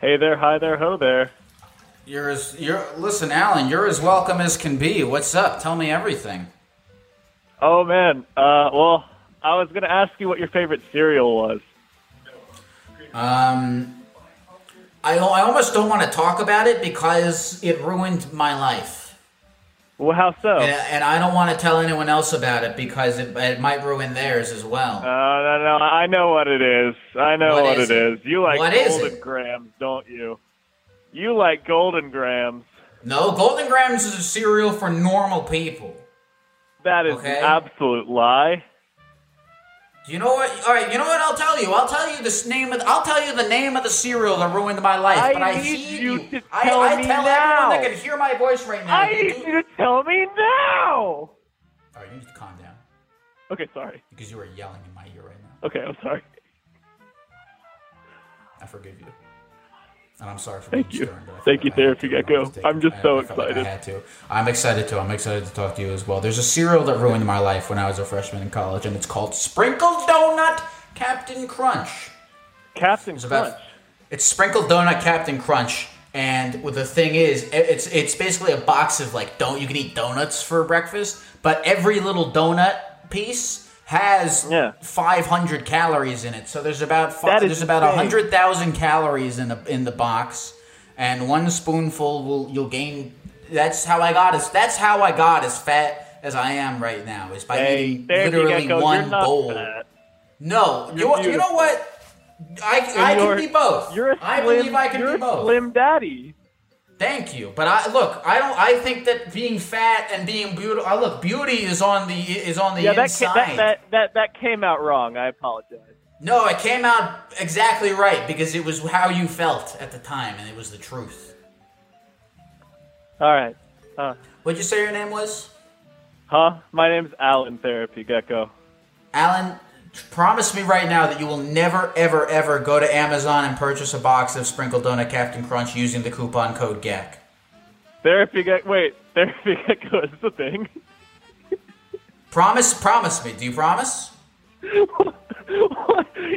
Hey there, hi there, ho there. You're as you're listen, Alan. You're as welcome as can be. What's up? Tell me everything. Oh man, uh, well, I was gonna ask you what your favorite cereal was. Um, I, I almost don't want to talk about it because it ruined my life. Well, how so? And, and I don't want to tell anyone else about it because it, it might ruin theirs as well. Uh, no, no, I know what it is. I know What what, is it is. You like What Golden Grahams, don't you? You like Golden Grahams. No, Golden Grahams is a cereal for normal people. That is Okay. an absolute lie. You know what? All right, you know what? I'll tell you. I'll tell you this name of. I'll tell you the name of the cereal that ruined my life. I but I need you you. to I, tell I me tell now. everyone that can hear my voice right now. I need do- you to tell me now. All right, you need to calm down Okay, sorry. because you are yelling in my ear right now. Okay, I'm sorry. I forgive you, and I'm sorry for Thank being you. stern, Thank you, Therapy Gecko. I'm just I- so I felt like excited. I had to. I'm excited too. I'm excited to talk to you as well. There's a cereal that ruined my life when I was a freshman in college, and it's called Sprinkled Donut Captain Crunch. Captain It's about- Crunch. It's sprinkled donut Captain Crunch, and what the thing is, it's it's basically a box of like don't you can eat donuts for breakfast, but every little donut piece has 500 calories in it. So there's about five, there's about insane. 100,000 calories in the in the box, and one spoonful will you'll gain. That's how I got as that's how I got as fat as I am right now is by Hey, eating literally one bowl. fat. No, you, You're know what? I, I can be both. You're a I slim, believe I can you're be a both. Slim daddy. Thank you, but I look. I don't. I think that being fat and being beautiful. I look. Beauty is on the is on the yeah, that, inside. ca- that that that that came out wrong. I apologize. no, it came out exactly right because it was how you felt at the time, and it was the truth. All right. Uh, What'd you say your name was? huh? My name's Alan Therapy Gecko. Alan, promise me right now that you will never, ever, ever go to Amazon and purchase a box of sprinkled donut Captain Crunch using the coupon code GAC. Therapy Gecko. Wait, Therapy Gecko (laughs) is the thing. Promise, promise me. Do you promise? (laughs)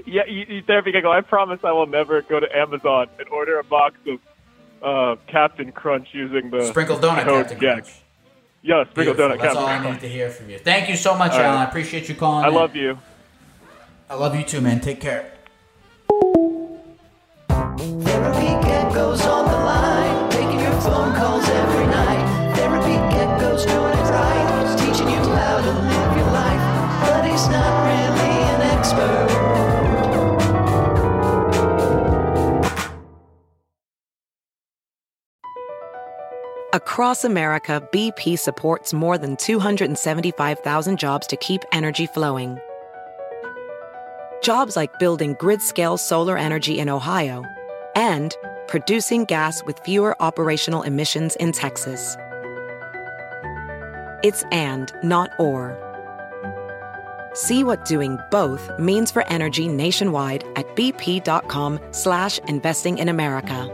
Yeah, you, you, Therapy Gecko. I promise I will never go to Amazon and order a box of uh, Captain Crunch using the Sprinkled donut code Captain GAC. Yeah, sprinkled Beautiful. donut That's Captain all I Crunch. needed to hear from you. Thank you so much, All right. Alan. I appreciate you calling. I in. love you. I love you too, man. Take care. Therapy Gecko's on the line, taking your phone calls every night. Therapy Gecko's doing it right, he's teaching you how to live your life, but he's not really an expert. Across America, BP supports more than 275,000 jobs to keep energy flowing. Jobs like building grid scale solar energy in Ohio and producing gas with fewer operational emissions in Texas. It's and, not or. See what doing both means for energy nationwide at bp.com slash investing in America.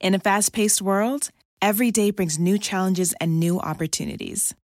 In a fast paced world, every day brings new challenges and new opportunities.